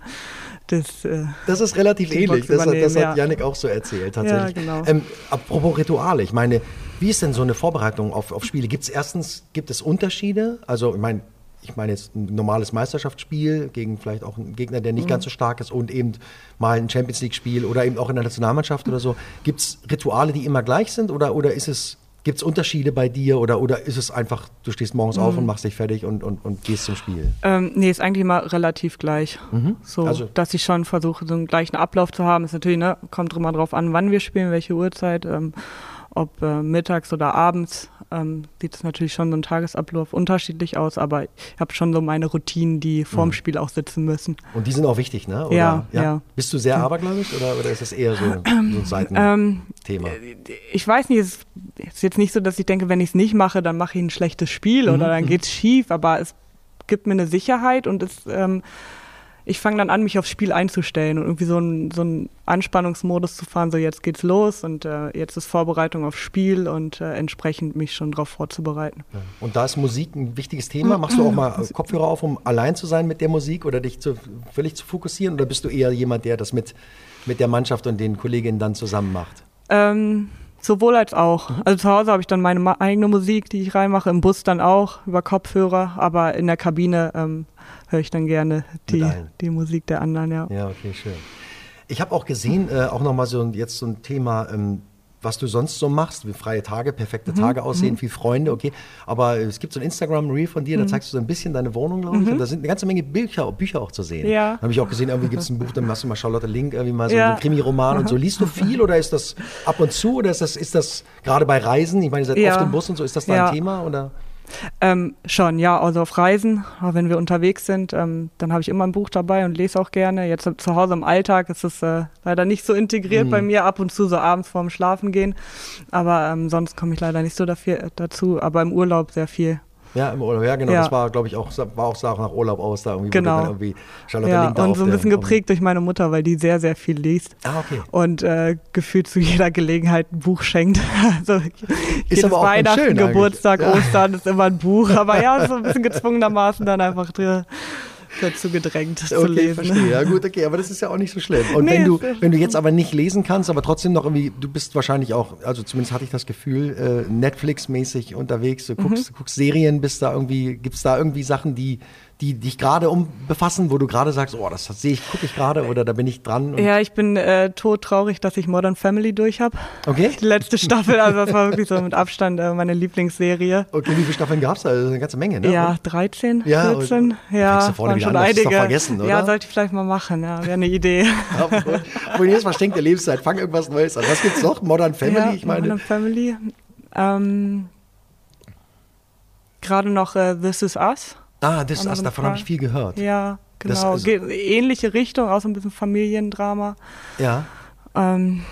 das. Äh, Das ist relativ ähnlich. Das, hat- das hat ja. Yannick auch so erzählt, tatsächlich. Ja, genau. ähm, apropos Rituale, ich meine, wie ist denn so eine Vorbereitung auf, auf Spiele? Gibt es erstens, gibt es Unterschiede? Also, ich meine, ich meine jetzt ein normales Meisterschaftsspiel gegen vielleicht auch einen Gegner, der nicht Mhm. ganz so stark ist und eben mal ein Champions League-Spiel oder eben auch in der Nationalmannschaft oder so. Gibt es Rituale, die immer gleich sind oder, oder ist es, gibt es Unterschiede bei dir oder, oder ist es einfach, du stehst morgens auf Mhm. und machst dich fertig und, und, und gehst zum Spiel? ähm, nee, ist eigentlich immer relativ gleich. So, Also- dass ich schon versuche, so einen gleichen Ablauf zu haben. Ist natürlich, ne, kommt immer drauf an, wann wir spielen, welche Uhrzeit, ähm, ob äh, mittags oder abends. Ähm, sieht es natürlich schon so ein Tagesablauf unterschiedlich aus, aber ich habe schon so meine Routinen, die vorm Spiel auch sitzen müssen. Und die sind auch wichtig, ne? Oder, Ja, ja. Bist du sehr abergläubisch oder, oder ist das eher so, so ein Seitenthema? Ähm, ich weiß nicht, es ist jetzt nicht so, dass ich denke, wenn ich es nicht mache, dann mache ich ein schlechtes Spiel oder dann geht's schief, aber es gibt mir eine Sicherheit und es, ähm, ich fange dann an, mich aufs Spiel einzustellen und irgendwie so einen so einen Anspannungsmodus zu fahren, so jetzt geht's los und äh, jetzt ist Vorbereitung aufs Spiel und äh, entsprechend mich schon darauf vorzubereiten. Und da ist Musik ein wichtiges Thema. Machst du auch mal Kopfhörer auf, um allein zu sein mit der Musik oder dich zu, völlig zu fokussieren? Oder bist du eher jemand, der das mit, mit der Mannschaft und den Kolleginnen dann zusammen macht? Ähm, sowohl als auch. Also zu Hause habe ich dann meine eigene Musik, die ich reinmache, im Bus dann auch über Kopfhörer, aber in der Kabine ähm, höre ich dann gerne die, die Musik der anderen, ja. Ja, okay, schön. Ich habe auch gesehen, äh, auch nochmal so ein, jetzt so ein Thema, ähm, was du sonst so machst, wie freie Tage, perfekte Tage aussehen, viel Freunde, okay. Aber es gibt so ein Instagram-Reel von dir, da zeigst du so ein bisschen deine Wohnung, glaube ich. Und da sind eine ganze Menge Bücher, Bücher auch zu sehen. Ja. Habe ich auch gesehen, irgendwie gibt es ein Buch, dann machst du mal Charlotte Link, irgendwie mal so Ja. einen Krimi-Roman und so. Liest du viel oder ist das ab und zu oder ist das, ist das gerade bei Reisen, ich meine, ihr seid Ja. oft im Bus und so, ist das da Ja. ein Thema oder? Ähm, schon, ja, also auf Reisen, auch wenn wir unterwegs sind, ähm, dann habe ich immer ein Buch dabei und lese auch gerne. Jetzt zu Hause im Alltag ist es äh, leider nicht so integriert Mhm. bei mir, ab und zu so abends vorm Schlafen gehen. Aber ähm, sonst komme ich leider nicht so dafür, dazu, aber im Urlaub sehr viel. Ja, im Urlaub, ja genau. Ja. Das war, glaube ich, auch, war auch sah nach Urlaub aus, da irgendwie, genau. irgendwie Charlotte ja, Link da Und so ein bisschen geprägt durch meine Mutter, weil die sehr, sehr viel liest. Ah, okay. Und äh, gefühlt zu jeder Gelegenheit ein Buch schenkt. Also ist auch Weihnachten, schön Geburtstag, ja. Ostern ist immer ein Buch. Aber ja, so ein bisschen gezwungenermaßen dann einfach drin dazu gedrängt okay, zu lesen. Verstehe. Ja gut, okay, aber das ist ja auch nicht so schlimm. Und nee, wenn du wenn du jetzt aber nicht lesen kannst, aber trotzdem noch irgendwie, du bist wahrscheinlich auch, also zumindest hatte ich das Gefühl, äh, Netflix-mäßig unterwegs, du guckst, mhm. guckst Serien, bist da irgendwie, gibt es da irgendwie Sachen, die die dich gerade um befassen, wo du gerade sagst, oh, das sehe ich, gucke ich gerade oder da bin ich dran? Ja, ich bin äh, todtraurig, dass ich Modern Family durch habe. Okay. Die letzte Staffel, also das war wirklich so mit Abstand äh, meine Lieblingsserie. Okay, wie viele Staffeln gab es da? Also eine ganze Menge, ne? Ja, 13, ja, 14. Ja, waren schon einige. vergessen, oder? Ja, sollte ich vielleicht mal machen, ja, wäre eine Idee. ja, Wohin jetzt verschenkt der Lebenszeit? Fang irgendwas Neues an. Was gibt's noch? Modern Family, ja, ich meine. Modern Family. Ähm, gerade noch äh, This Is Us. Ah, das, also davon habe ich viel gehört. Ja, genau. Also, Ähnliche Richtung, auch so ein bisschen Familiendrama. Ja. Ähm,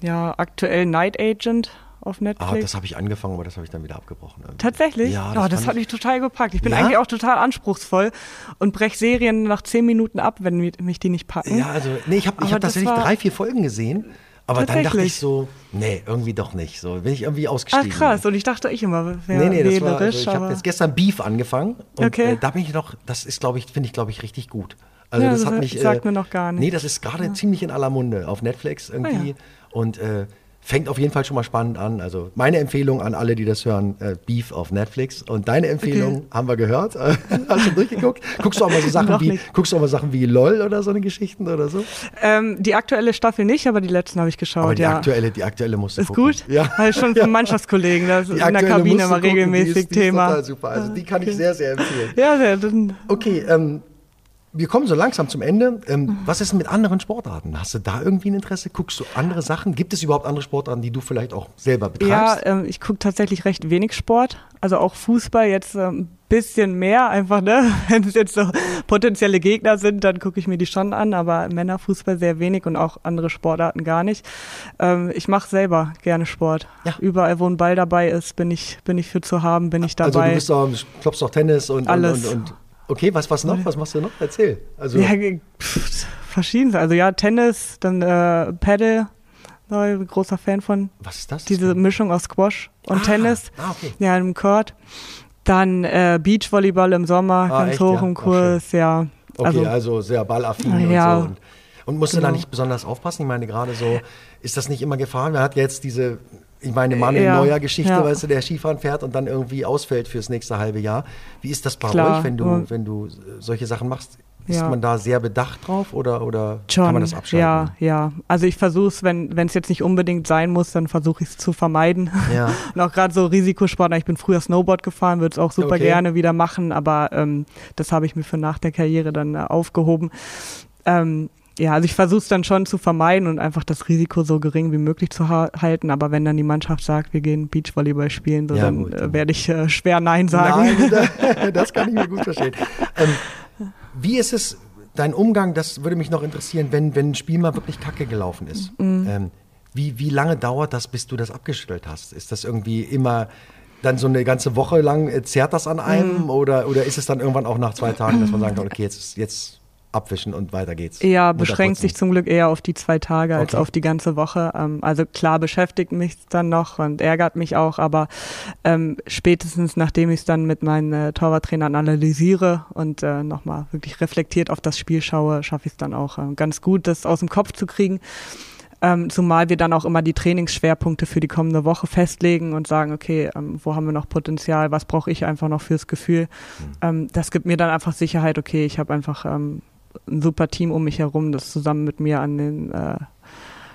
ja, aktuell Night Agent auf Netflix. Ah, das habe ich angefangen, aber das habe ich dann wieder abgebrochen. Irgendwie. Tatsächlich? Ja, das, oh, das hat mich total gepackt. Ich bin ja? eigentlich auch total anspruchsvoll und breche Serien nach zehn Minuten ab, wenn mich die nicht packen. Ja, also, nee, ich habe hab tatsächlich drei, vier Folgen gesehen. Aber dann dachte ich so, nee, irgendwie doch nicht. So bin ich irgendwie ausgestiegen. Ach krass, und ich dachte ich immer, wäre nee, nee, das war, also ich habe jetzt gestern Beef angefangen und okay. äh, da bin ich noch, das ist glaube ich, finde ich glaube ich richtig gut. Also ja, das, das hat mich sagt äh, mir noch gar nicht. Nee, das ist gerade ja. ziemlich in aller Munde auf Netflix irgendwie ah, ja. und äh, fängt auf jeden Fall schon mal spannend an. Also meine Empfehlung an alle, die das hören, äh, Beef auf Netflix. Und deine Empfehlung okay. haben wir gehört. Hast du durchgeguckt? Guckst du auch mal so Sachen wie, guckst du auch mal Sachen wie LOL oder so eine Geschichten oder so? Ähm, die aktuelle Staffel nicht, aber die letzten habe ich geschaut. Aber die ja. aktuelle, die aktuelle musst du Ist gucken. gut? Ja. Also schon von Mannschaftskollegen, das ist in der Kabine immer regelmäßig die ist, Thema. Die ist total super. Also die kann ich sehr, sehr empfehlen. Ja, sehr. Okay, ähm, wir kommen so langsam zum Ende. Ähm. Was ist denn mit anderen Sportarten? Hast du da irgendwie ein Interesse? Guckst du andere Sachen? Gibt es überhaupt andere Sportarten, die du vielleicht auch selber betreibst? Ja, ähm, ich gucke tatsächlich recht wenig Sport. Also auch Fußball jetzt ein ähm, bisschen mehr einfach, ne? Wenn es jetzt so potenzielle Gegner sind, dann gucke ich mir die schon an, aber Männerfußball sehr wenig und auch andere Sportarten gar nicht. Ähm, ich mache selber gerne Sport. Ja. Überall, wo ein Ball dabei ist, bin ich, bin ich für zu haben, bin ich dabei. Also du bist auch, klopfst auch Tennis und, Alles. und, und, und Okay, was, was noch? Was machst du noch? Erzähl. Also ja, pff, verschiedenes. Also ja, Tennis, dann äh, Paddle, äh, großer Fan von. Was ist das? Diese Mischung aus Squash und ah, Tennis. Ah, okay. Ja, im Court. Dann äh, Beachvolleyball im Sommer, ah, ganz echt, hoch ja? im Kurs, ja. Okay, also, also sehr ballaffin ja, und so. Und, und musst genau. du da nicht besonders aufpassen? Ich meine, gerade so, ist das nicht immer Gefahr? Man hat jetzt diese ich meine, Manuel ja, Neuer Geschichte, ja. weißt du, der Skifahren fährt und dann irgendwie ausfällt fürs nächste halbe Jahr. Wie ist das bei Klar, euch, wenn du, wenn du solche Sachen machst? Ist ja. man da sehr bedacht drauf oder, oder kann man das abschalten? Ja, ja. Also ich versuche es, wenn es jetzt nicht unbedingt sein muss, dann versuche ich es zu vermeiden. Ja. und auch gerade so Risikosport, ich bin früher Snowboard gefahren, würde es auch super okay. gerne wieder machen, aber ähm, das habe ich mir für nach der Karriere dann äh, aufgehoben. Ähm, ja, also ich versuche es dann schon zu vermeiden und einfach das Risiko so gering wie möglich zu ha halten. Aber wenn dann die Mannschaft sagt, wir gehen Beachvolleyball spielen, so, ja, dann äh, werde ich äh, schwer Nein sagen. Nein, das kann ich mir gut verstehen. Ähm, wie ist es, dein Umgang, das würde mich noch interessieren, wenn, wenn ein Spiel mal wirklich kacke gelaufen ist. Mhm. Ähm, wie, wie lange dauert das, bis du das abgestellt hast? Ist das irgendwie immer dann so eine ganze Woche lang, äh, zerrt das an einem? Mhm. Oder, oder ist es dann irgendwann auch nach zwei Tagen, dass man kann, okay, jetzt, jetzt abwischen und weiter geht's. Ja, beschränkt sich zum Glück eher auf die zwei Tage als okay. auf die ganze Woche. Ähm, also klar beschäftigt mich dann noch und ärgert mich auch, aber ähm, spätestens nachdem ich es dann mit meinen äh, Torwarttrainern analysiere und äh, nochmal wirklich reflektiert auf das Spiel schaue, schaffe ich es dann auch äh, ganz gut, das aus dem Kopf zu kriegen. Ähm, zumal wir dann auch immer die Trainingsschwerpunkte für die kommende Woche festlegen und sagen, okay, ähm, wo haben wir noch Potenzial, was brauche ich einfach noch fürs Gefühl. Mhm. Ähm, das gibt mir dann einfach Sicherheit, okay, ich habe einfach ähm, ein super Team um mich herum, das zusammen mit mir an den äh,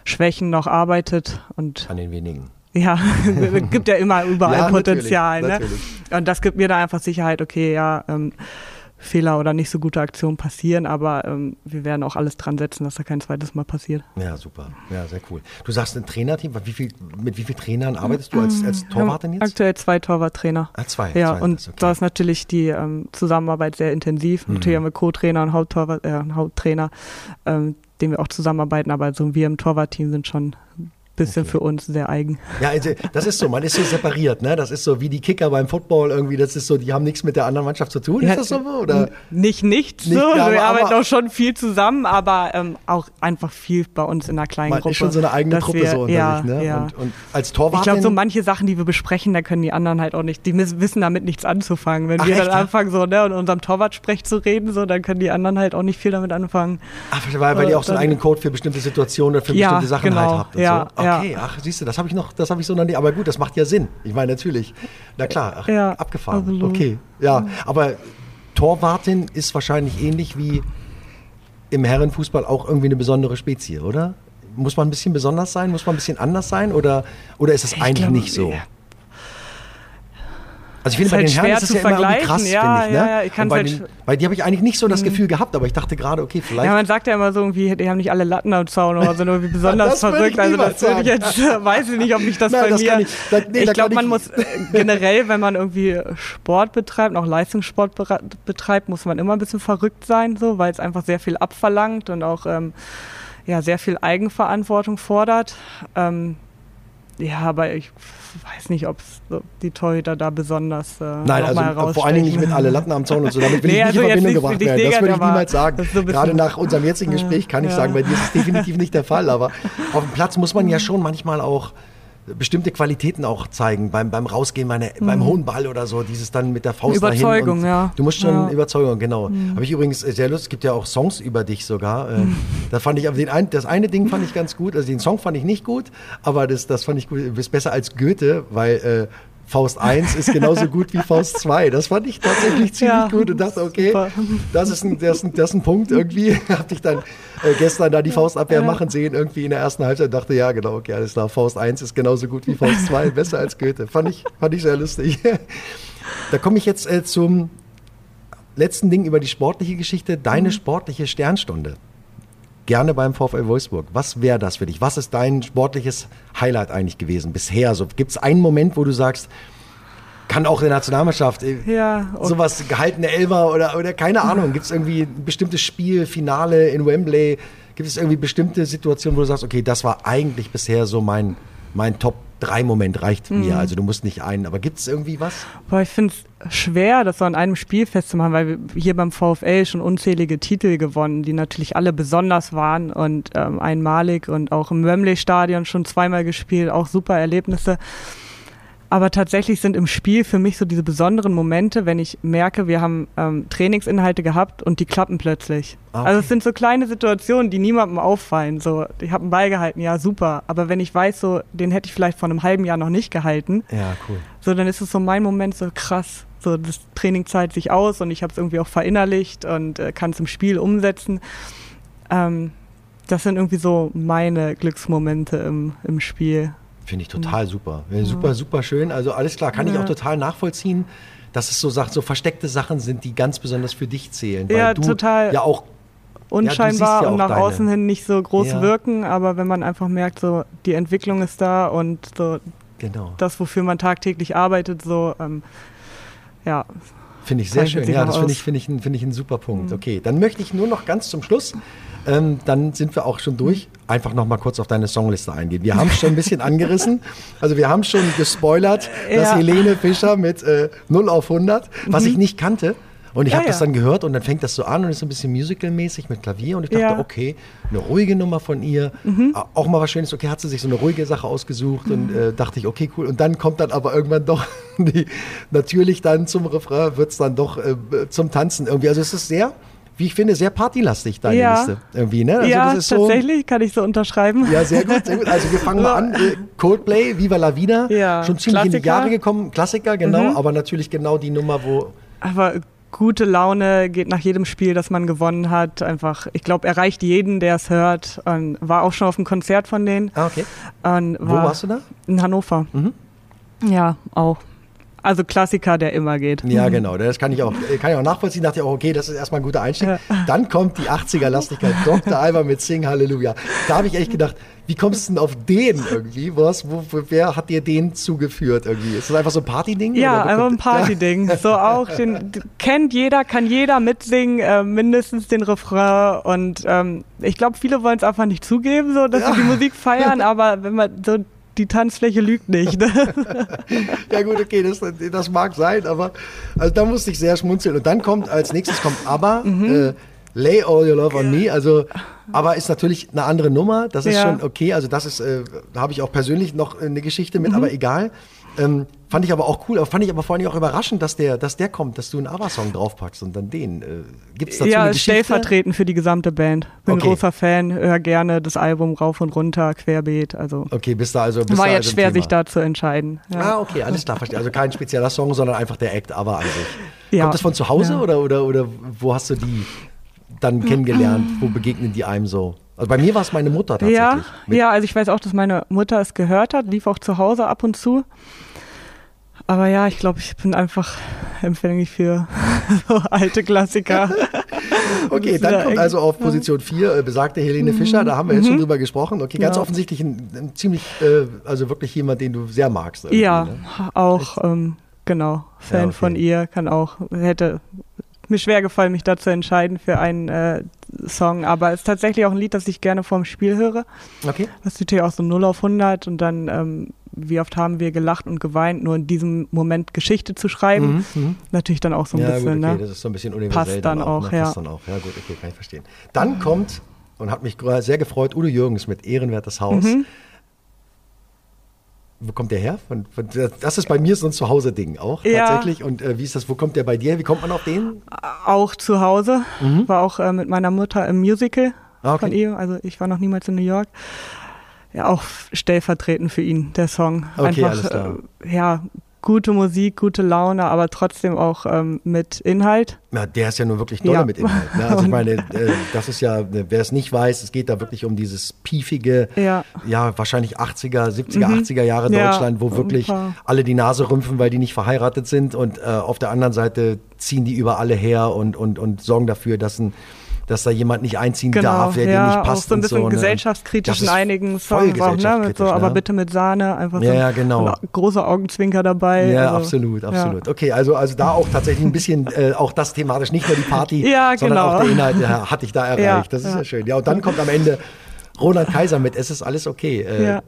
Schwächen noch arbeitet und an den wenigen. Ja, es gibt ja immer überall ja, Potenzial. Natürlich, ne? Natürlich. Und das gibt mir da einfach Sicherheit, okay, ja, ähm, Fehler oder nicht so gute Aktionen passieren, aber ähm, wir werden auch alles dran setzen, dass da kein zweites Mal passiert. Ja, super. Ja, sehr cool. Du sagst ein Trainerteam, wie viel, mit wie vielen Trainern arbeitest du als, als Torwartin jetzt? Aktuell zwei Torwarttrainer. Ah, zwei. Ja, zwei, und okay. da ist natürlich die ähm, Zusammenarbeit sehr intensiv. Mhm. Natürlich haben wir Co-Trainer und Haupttorwart, äh, Haupttrainer, ähm, den wir auch zusammenarbeiten, aber so wir im Torwartteam sind schon bisschen okay. für uns sehr eigen. Ja, also das ist so, man ist so separiert, ne? Das ist so wie die Kicker beim Football irgendwie, das ist so, die haben nichts mit der anderen Mannschaft zu tun. Ja, ist das so? Oder? Nicht nichts nicht, so. Ja, wir arbeiten auch schon viel zusammen, aber ähm, auch einfach viel bei uns in einer kleinen man Gruppe. Ist schon so eine eigene Truppe wir, so unter ja, sich, ne? Ja. Und, und als Torwart. Ich glaube, so manche Sachen, die wir besprechen, da können die anderen halt auch nicht, die wissen damit nichts anzufangen. Wenn Ach, wir echt? dann anfangen, so, ne, und unserem Torwartsprech zu reden, so, dann können die anderen halt auch nicht viel damit anfangen. Ach, weil, weil ihr auch so einen eigenen Code für bestimmte Situationen oder für bestimmte Sachen halt genau, halt habt. Und ja, so. Okay, ach, siehst du, das habe ich noch, das habe ich so noch nie, aber gut, das macht ja Sinn. Ich meine, natürlich. Na klar, ach, ja, abgefahren. Absolut. Okay, ja, aber Torwartin ist wahrscheinlich ähnlich wie im Herrenfußball auch irgendwie eine besondere Spezie, oder? Muss man ein bisschen besonders sein? Muss man ein bisschen anders sein? Oder, oder ist es eigentlich glaube, nicht so? Also ich finde, bei halt den Herren ist es ja immer krass, ja, finde ich. Ne? Ja, ich kann bei, halt den, bei dir habe ich eigentlich nicht so das mhm. Gefühl gehabt, aber ich dachte gerade, okay, vielleicht. Ja, man sagt ja immer so irgendwie, die haben nicht alle Latten am Zaun oder sind irgendwie besonders verrückt. Also das würde ich jetzt, weiß ich nicht, ob ich das Nein, bei das mir. Ich, das, nee, ich glaube, man muss äh, generell, wenn man irgendwie Sport betreibt, auch Leistungssport betreibt, muss man immer ein bisschen verrückt sein, so, weil es einfach sehr viel abverlangt und auch ähm, ja, sehr viel Eigenverantwortung fordert. Ähm, ja, aber ich weiß nicht, ob die Torhüter da besonders äh, Nein, also vor allen Dingen nicht mit alle Latten am Zaun und so. Damit will nee, ich nicht also in Verbindung gebracht werden. Das würde ich niemals sagen. So Gerade nach unserem jetzigen Gespräch kann ich ja. sagen, bei dir ist es definitiv nicht der Fall. Aber auf dem Platz muss man ja schon manchmal auch bestimmte Qualitäten auch zeigen beim, beim Rausgehen, meine, mhm. beim hohen Ball oder so, dieses dann mit der Faust Überzeugung, dahin. ja. Du musst schon ja. Überzeugung, genau. Mhm. Habe ich übrigens äh, sehr lustig, es gibt ja auch Songs über dich sogar. Äh, mhm. Da fand ich, aber den ein, das eine Ding fand ich ganz gut, also den Song fand ich nicht gut, aber das, das fand ich gut, du bist besser als Goethe, weil äh, Faust 1 ist genauso gut wie Faust 2. Das fand ich tatsächlich ziemlich ja, gut und dachte, okay, das ist, ein, das, ist ein, das ist ein Punkt irgendwie. Habe ich dann äh, gestern da die Faustabwehr ja. machen sehen, irgendwie in der ersten Halbzeit und dachte, ja, genau, okay, alles klar, Faust 1 ist genauso gut wie Faust 2, besser als Goethe. Fand ich, fand ich sehr lustig. da komme ich jetzt äh, zum letzten Ding über die sportliche Geschichte, deine mhm. sportliche Sternstunde gerne beim VfL Wolfsburg. Was wäre das für dich? Was ist dein sportliches Highlight eigentlich gewesen bisher? So, Gibt es einen Moment, wo du sagst, kann auch der Nationalmannschaft, äh, ja, sowas gehaltene Elfer oder, oder keine Ahnung, gibt es irgendwie ein bestimmtes Spiel, Finale in Wembley, gibt es irgendwie bestimmte Situationen, wo du sagst, okay, das war eigentlich bisher so mein, mein Top drei Moment reicht mhm. mir. Also du musst nicht einen. Aber gibt es irgendwie was? Boah, ich finde es schwer, das so an einem Spiel festzumachen, weil wir hier beim VfL schon unzählige Titel gewonnen, die natürlich alle besonders waren und ähm, einmalig und auch im Wembley-Stadion schon zweimal gespielt, auch super Erlebnisse. Aber tatsächlich sind im Spiel für mich so diese besonderen Momente, wenn ich merke, wir haben ähm, Trainingsinhalte gehabt und die klappen plötzlich. Okay. Also es sind so kleine Situationen, die niemandem auffallen. So, ich habe einen Ball gehalten, ja super. Aber wenn ich weiß, so den hätte ich vielleicht vor einem halben Jahr noch nicht gehalten, ja cool. So dann ist es so mein Moment so krass. So das Training zahlt sich aus und ich habe es irgendwie auch verinnerlicht und äh, kann es im Spiel umsetzen. Ähm, das sind irgendwie so meine Glücksmomente im, im Spiel. Finde ich total super. Super, super schön. Also alles klar, kann ja. ich auch total nachvollziehen, dass es so, so versteckte Sachen sind, die ganz besonders für dich zählen. Weil ja, du total. Ja, auch unscheinbar ja, und nach deine... außen hin nicht so groß wirken, aber wenn man einfach merkt, so die Entwicklung ist da und so genau. das, wofür man tagtäglich arbeitet, so ähm, ja. Finde ich sehr schön. Ja, das finde ich, find ich, find ich ein super Punkt. Mhm. Okay, dann möchte ich nur noch ganz zum Schluss ähm, dann sind wir auch schon durch. Einfach noch mal kurz auf deine Songliste eingehen. Wir haben es schon ein bisschen angerissen. Also wir haben schon gespoilert, ja. dass Helene Fischer mit äh, 0 auf 100, was mhm. ich nicht kannte. Und ich ja, habe das dann gehört und dann fängt das so an und ist so ein bisschen musical-mäßig mit Klavier. Und ich dachte, ja. okay, eine ruhige Nummer von ihr. Mhm. Auch mal was Schönes. Okay, hat sie sich so eine ruhige Sache ausgesucht mhm. und äh, dachte ich, okay, cool. Und dann kommt dann aber irgendwann doch die, natürlich dann zum Refrain, wird es dann doch äh, zum Tanzen irgendwie. Also es ist sehr wie ich finde, sehr partylastig, deine ja. Liste. Irgendwie, ne? Also ja, tatsächlich, so, kann ich so unterschreiben. Ja, sehr gut, sehr gut. Also wir fangen mal an. Coldplay, Viva la Vida. Ja. Schon ziemlich Klassiker. in die Jahre gekommen. Klassiker, genau, mhm. aber natürlich genau die Nummer, wo. Aber gute Laune geht nach jedem Spiel, das man gewonnen hat. Einfach, ich glaube, erreicht jeden, der es hört. Und war auch schon auf einem Konzert von denen. Ah, okay. Und Wo warst du da? In Hannover. Mhm. Ja, auch Also Klassiker, der immer geht. Ja, genau. Das kann ich auch, kann ich auch nachvollziehen. Dachte ich auch, okay, das ist erstmal ein guter Einstieg. Ja. Dann kommt die 80er-Lastigkeit. Dr. Alba mit Sing Halleluja. Da habe ich echt gedacht, wie kommst du denn auf den irgendwie? Was, wo, wer hat dir den zugeführt irgendwie? Ist das einfach so ein Party-Ding? Ja, einfach ein Party-Ding. Ja. So auch, den kennt jeder, kann jeder mitsingen, äh, mindestens den Refrain. Und ähm, ich glaube, viele wollen es einfach nicht zugeben, so, dass ja. sie die Musik feiern, aber wenn man so die Tanzfläche lügt nicht. Ne? ja gut, okay, das, das mag sein, aber also da musste ich sehr schmunzeln. Und dann kommt als nächstes kommt ABBA, mhm. äh, Lay All Your Love on Me. Also aber ist natürlich eine andere Nummer. Das ist ja. schon okay. Also das ist, äh, da habe ich auch persönlich noch eine Geschichte mit, mhm. aber egal. Ähm, fand ich aber auch cool, aber fand ich aber vor allem auch überraschend, dass der, dass der kommt, dass du einen ABBA-Song draufpackst und dann den. Äh, Gibt es dazu ja, stellvertretend für die gesamte Band. Bin okay. großer Fan, höre gerne das Album rauf und runter, querbeet. Also okay, bist du also. Bist war jetzt also schwer, sich da zu entscheiden. Ja. Ah, okay, alles klar, verstehe. Also kein spezieller Song, sondern einfach der Act, aber an sich. Ja. Kommt das von zu Hause ja. oder, oder, oder wo hast du die dann kennengelernt? Wo begegnen die einem so? Also bei mir war es meine Mutter tatsächlich. Ja, ja, also ich weiß auch, dass meine Mutter es gehört hat, lief auch zu Hause ab und zu. Aber ja, ich glaube, ich bin einfach empfänglich für so alte Klassiker. okay, dann kommt also auf Position 4 äh, besagte Helene mhm. Fischer, da haben wir jetzt schon mhm. drüber gesprochen. Okay, ganz ja. offensichtlich ein, ein ziemlich, äh, also wirklich jemand, den du sehr magst. Ja, ne? auch, ähm, genau, Fan ja, okay. von ihr, kann auch, hätte mir schwer gefallen, mich da zu entscheiden für einen äh, Song, aber es ist tatsächlich auch ein Lied, das ich gerne vorm Spiel höre. Okay. Das ist natürlich auch so 0 auf 100 und dann, ähm, wie oft haben wir gelacht und geweint, nur in diesem Moment Geschichte zu schreiben. Mhm, mhm. Natürlich dann auch so ein ja, bisschen, gut, okay, ne? das ist so ein bisschen universell. Passt dann, dann auch, ne? ja. Passt dann auch, ja gut, okay, kann ich verstehen. Dann kommt, und hat mich sehr gefreut, Udo Jürgens mit Ehrenwertes Haus. Mhm wo kommt der her? Von, von, das ist bei mir so ein Zuhause-Ding auch ja. tatsächlich. Und äh, wie ist das, wo kommt der bei dir? Wie kommt man auf den? Auch zu Hause. Mhm. War auch äh, mit meiner Mutter im Musical ah, okay. von ihm. Also ich war noch niemals in New York. Ja, auch stellvertretend für ihn, der Song. Okay, Einfach, alles klar. Äh, ja, gute Musik, gute Laune, aber trotzdem auch ähm, mit Inhalt. Ja, der ist ja nur wirklich dolle ja. mit Inhalt. Ne? Also ich meine, äh, das ist ja, wer es nicht weiß, es geht da wirklich um dieses piefige, ja, ja wahrscheinlich 80er, 70er, mhm. 80er Jahre Deutschland, wo wirklich alle die Nase rümpfen, weil die nicht verheiratet sind und äh, auf der anderen Seite ziehen die über alle her und, und, und sorgen dafür, dass ein dass da jemand nicht einziehen genau, darf, der ja, dir nicht passt. Auch so ein bisschen so, ne? gesellschaftskritisch in einigen Songs auch, ne? So, aber ne? bitte mit Sahne, einfach ja, so ja, genau. große Augenzwinker dabei. Ja, also, absolut, absolut. Ja. Okay, also, also da auch tatsächlich ein bisschen, äh, auch das thematisch, nicht nur die Party, ja, sondern genau. auch der Inhalt ja, hatte ich da erreicht. das ist ja schön. Ja, und dann kommt am Ende Roland Kaiser mit, es ist alles okay. Äh, ja.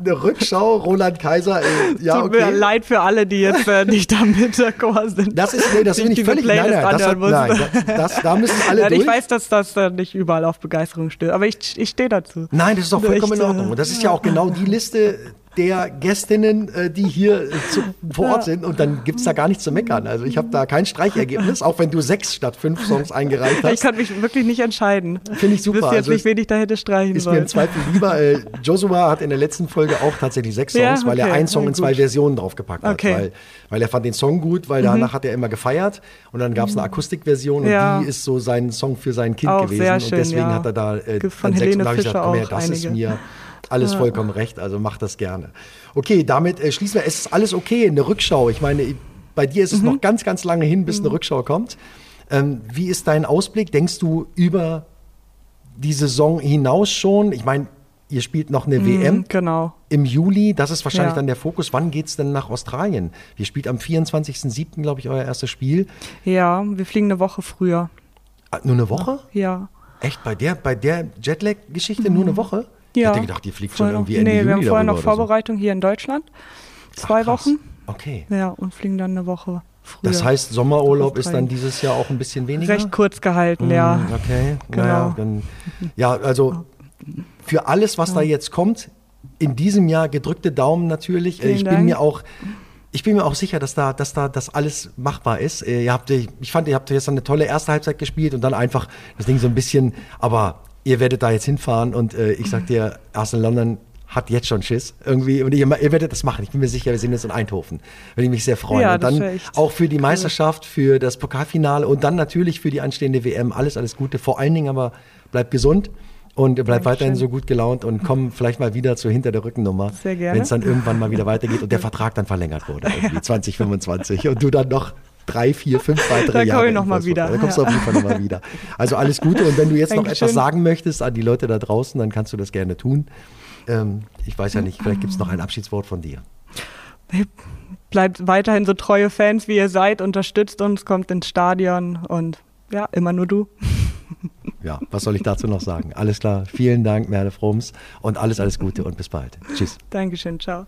Eine Rückschau, Roland Kaiser, äh, ja, Tut mir leid für alle, die jetzt äh, nicht damit d'accord sind. Das ist, nee, das finde ich völlig, nein, nein, das, hat, nein das, das, da müssen alle nein, durch. Ich weiß, dass das äh, nicht überall auf Begeisterung stößt, aber ich, ich stehe dazu. Nein, das ist doch vollkommen in Ordnung. Und das ist ja auch genau die Liste, der Gästinnen, äh, die hier äh, zu, vor Ort sind. Und dann gibt es da gar nichts zu meckern. Also ich habe da kein Streichergebnis, auch wenn du sechs statt fünf Songs eingereicht hast. Ich kann mich wirklich nicht entscheiden. Finde ich super. Ich wüsste jetzt also nicht, wen ich da hätte streichen ist sollen. Ist mir im Zweifel lieber. Äh, Joshua hat in der letzten Folge auch tatsächlich sechs Songs, ja, okay. weil er einen Song in zwei Versionen draufgepackt hat. Okay. Weil, weil er fand den Song gut, weil mhm. danach hat er immer gefeiert. Und dann gab es eine Akustikversion ja. und die ist so sein Song für sein Kind auch gewesen. Schön, und deswegen hat er da äh, Von Helene sechs, Fischer gesagt, komm her, das einige. ist mir alles vollkommen recht, also mach das gerne. Okay, damit äh, schließen wir. Es ist alles okay in der Rückschau. Ich meine, bei dir ist es mhm. noch ganz, ganz lange hin, bis eine mhm. Rückschau kommt. Ähm, wie ist dein Ausblick? Denkst du über die Saison hinaus schon? Ich meine, ihr spielt noch eine mhm, WM genau. im Juli. Das ist wahrscheinlich ja. dann der Fokus. Wann geht es denn nach Australien? Ihr spielt am 24.07., glaube ich, euer erstes Spiel. Ja, wir fliegen eine Woche früher. Ah, nur eine Woche? Ja. Echt? Bei der, bei der Jetlag-Geschichte mhm. nur eine Woche? Ja. Ich hätte gedacht, ihr fliegt schon irgendwie Ende Nee, Juli wir haben vorher noch Vorbereitung so. hier in Deutschland. Zwei Ach, Wochen. Okay. Ja, und fliegen dann eine Woche früher. Das heißt, Sommerurlaub ist dann dieses Jahr auch ein bisschen weniger? Recht kurz gehalten, mhm, ja. Okay, genau. Naja, dann, ja, also für alles, was ja. da jetzt kommt, in diesem Jahr gedrückte Daumen natürlich. Vielen ich bin Dank. mir auch ich bin mir auch sicher, dass da, dass da das alles machbar ist. Ihr habt, ich fand, ihr habt jetzt eine tolle erste Halbzeit gespielt und dann einfach das Ding so ein bisschen, aber ihr werdet da jetzt hinfahren und äh, ich sag dir, Arsenal London hat jetzt schon Schiss irgendwie und ihr, ihr, werdet das machen. Ich bin mir sicher, wir sehen jetzt in Eindhoven. Würde ich mich sehr freuen. Ja, und dann auch für die. Meisterschaft, für das Pokalfinale und dann natürlich für die anstehende WM. Alles, alles Gute. Vor allen Dingen aber bleibt gesund und bleib Dankeschön. weiterhin so gut gelaunt und komm vielleicht mal wieder zu hinter der Rückennummer. Sehr gerne. Wenn es dann irgendwann mal wieder weitergeht und der Vertrag dann verlängert wurde, irgendwie 2025 und du dann noch drei, vier, fünf weitere da Jahre. Da komme ich nochmal wieder. Da kommst du auf jeden Fall nochmal wieder. Also alles Gute und wenn du jetzt noch etwas sagen möchtest an die Leute da draußen, dann kannst du das gerne tun. Ähm, ich weiß ja nicht, vielleicht gibt es noch ein Abschiedswort von dir. Bleibt weiterhin so treue Fans, wie ihr seid, unterstützt uns, kommt ins Stadion und ja, immer nur du. Ja, was soll ich dazu noch sagen? Alles klar, vielen Dank, Merle Frums und alles, alles Gute und bis bald. Tschüss. Dankeschön, ciao.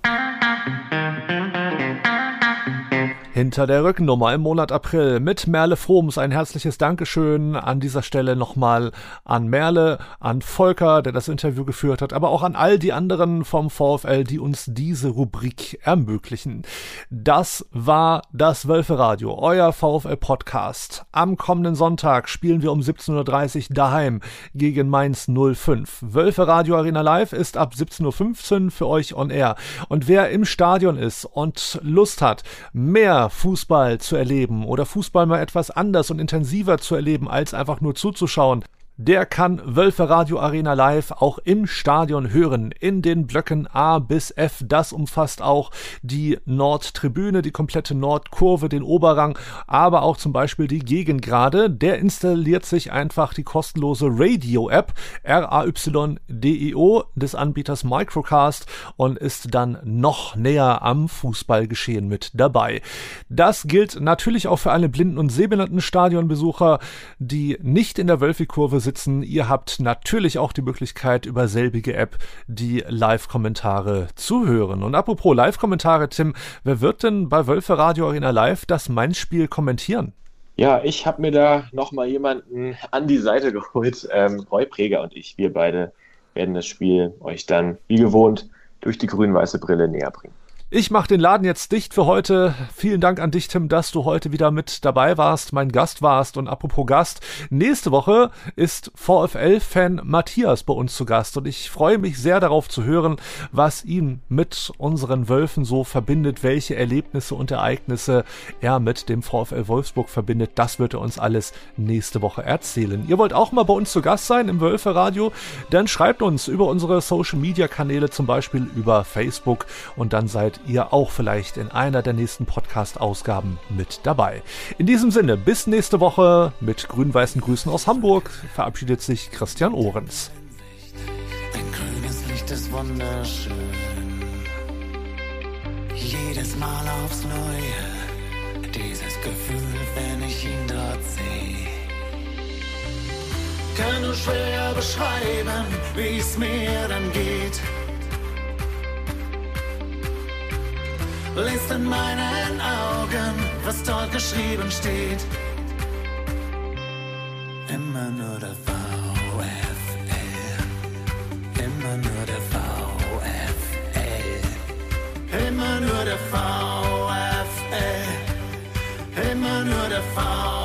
Hinter der Rückennummer im Monat April mit Merle Froms. Ein herzliches Dankeschön an dieser Stelle nochmal an Merle, an Volker, der das Interview geführt hat, aber auch an all die anderen vom VfL, die uns diese Rubrik ermöglichen. Das war das Wölferadio, euer VfL Podcast. Am kommenden Sonntag spielen wir um 17.30 Uhr daheim gegen Mainz 05. Wölferadio Arena Live ist ab 17.15 Uhr für euch on air. Und wer im Stadion ist und Lust hat, mehr Fußball zu erleben oder Fußball mal etwas anders und intensiver zu erleben, als einfach nur zuzuschauen, der kann Wölfe Radio Arena Live auch im Stadion hören, in den Blöcken A bis F. Das umfasst auch die Nordtribüne, die komplette Nordkurve, den Oberrang, aber auch zum Beispiel die Gegengrade. Der installiert sich einfach die kostenlose Radio-App R-A-Y-D-E-O des Anbieters Microcast und ist dann noch näher am Fußballgeschehen mit dabei. Das gilt natürlich auch für alle blinden und sehbehinderten Stadionbesucher, die nicht in der Wölfi-Kurve sind sitzen. Ihr habt natürlich auch die Möglichkeit, über selbige App die Live-Kommentare zu hören. Und apropos Live-Kommentare, Tim, wer wird denn bei Wölfe Radio Arena Live das Mainz-Spiel kommentieren? Ja, ich habe mir da nochmal jemanden an die Seite geholt. Ähm, Roy Preger und ich, wir beide werden das Spiel euch dann wie gewohnt durch die grün-weiße Brille näher bringen. Ich mache den Laden jetzt dicht für heute. Vielen Dank an dich, Tim, dass du heute wieder mit dabei warst, mein Gast warst. Und apropos Gast, nächste Woche ist VfL-Fan Matthias bei uns zu Gast. Und ich freue mich sehr darauf zu hören, was ihn mit unseren Wölfen so verbindet, welche Erlebnisse und Ereignisse er mit dem VfL Wolfsburg verbindet. Das wird er uns alles nächste Woche erzählen. Ihr wollt auch mal bei uns zu Gast sein im Wölfe Radio? Dann schreibt uns über unsere Social-Media-Kanäle, zum Beispiel über Facebook. Und dann seid ihr auch vielleicht in einer der nächsten Podcast-Ausgaben mit dabei. In diesem Sinne, bis nächste Woche mit grün-weißen Grüßen aus Hamburg verabschiedet sich Christian Ohrens. Ein grünes Licht ist wunderschön. Jedes Mal aufs Neue. Dieses Gefühl, wenn ich ihn dort sehe. Kann nur schwer beschreiben, wie es mir dann geht Lest in meinen Augen, was dort geschrieben steht. Immer nur der VfL. Immer nur der VfL. Immer nur der VfL. Immer nur der VfL.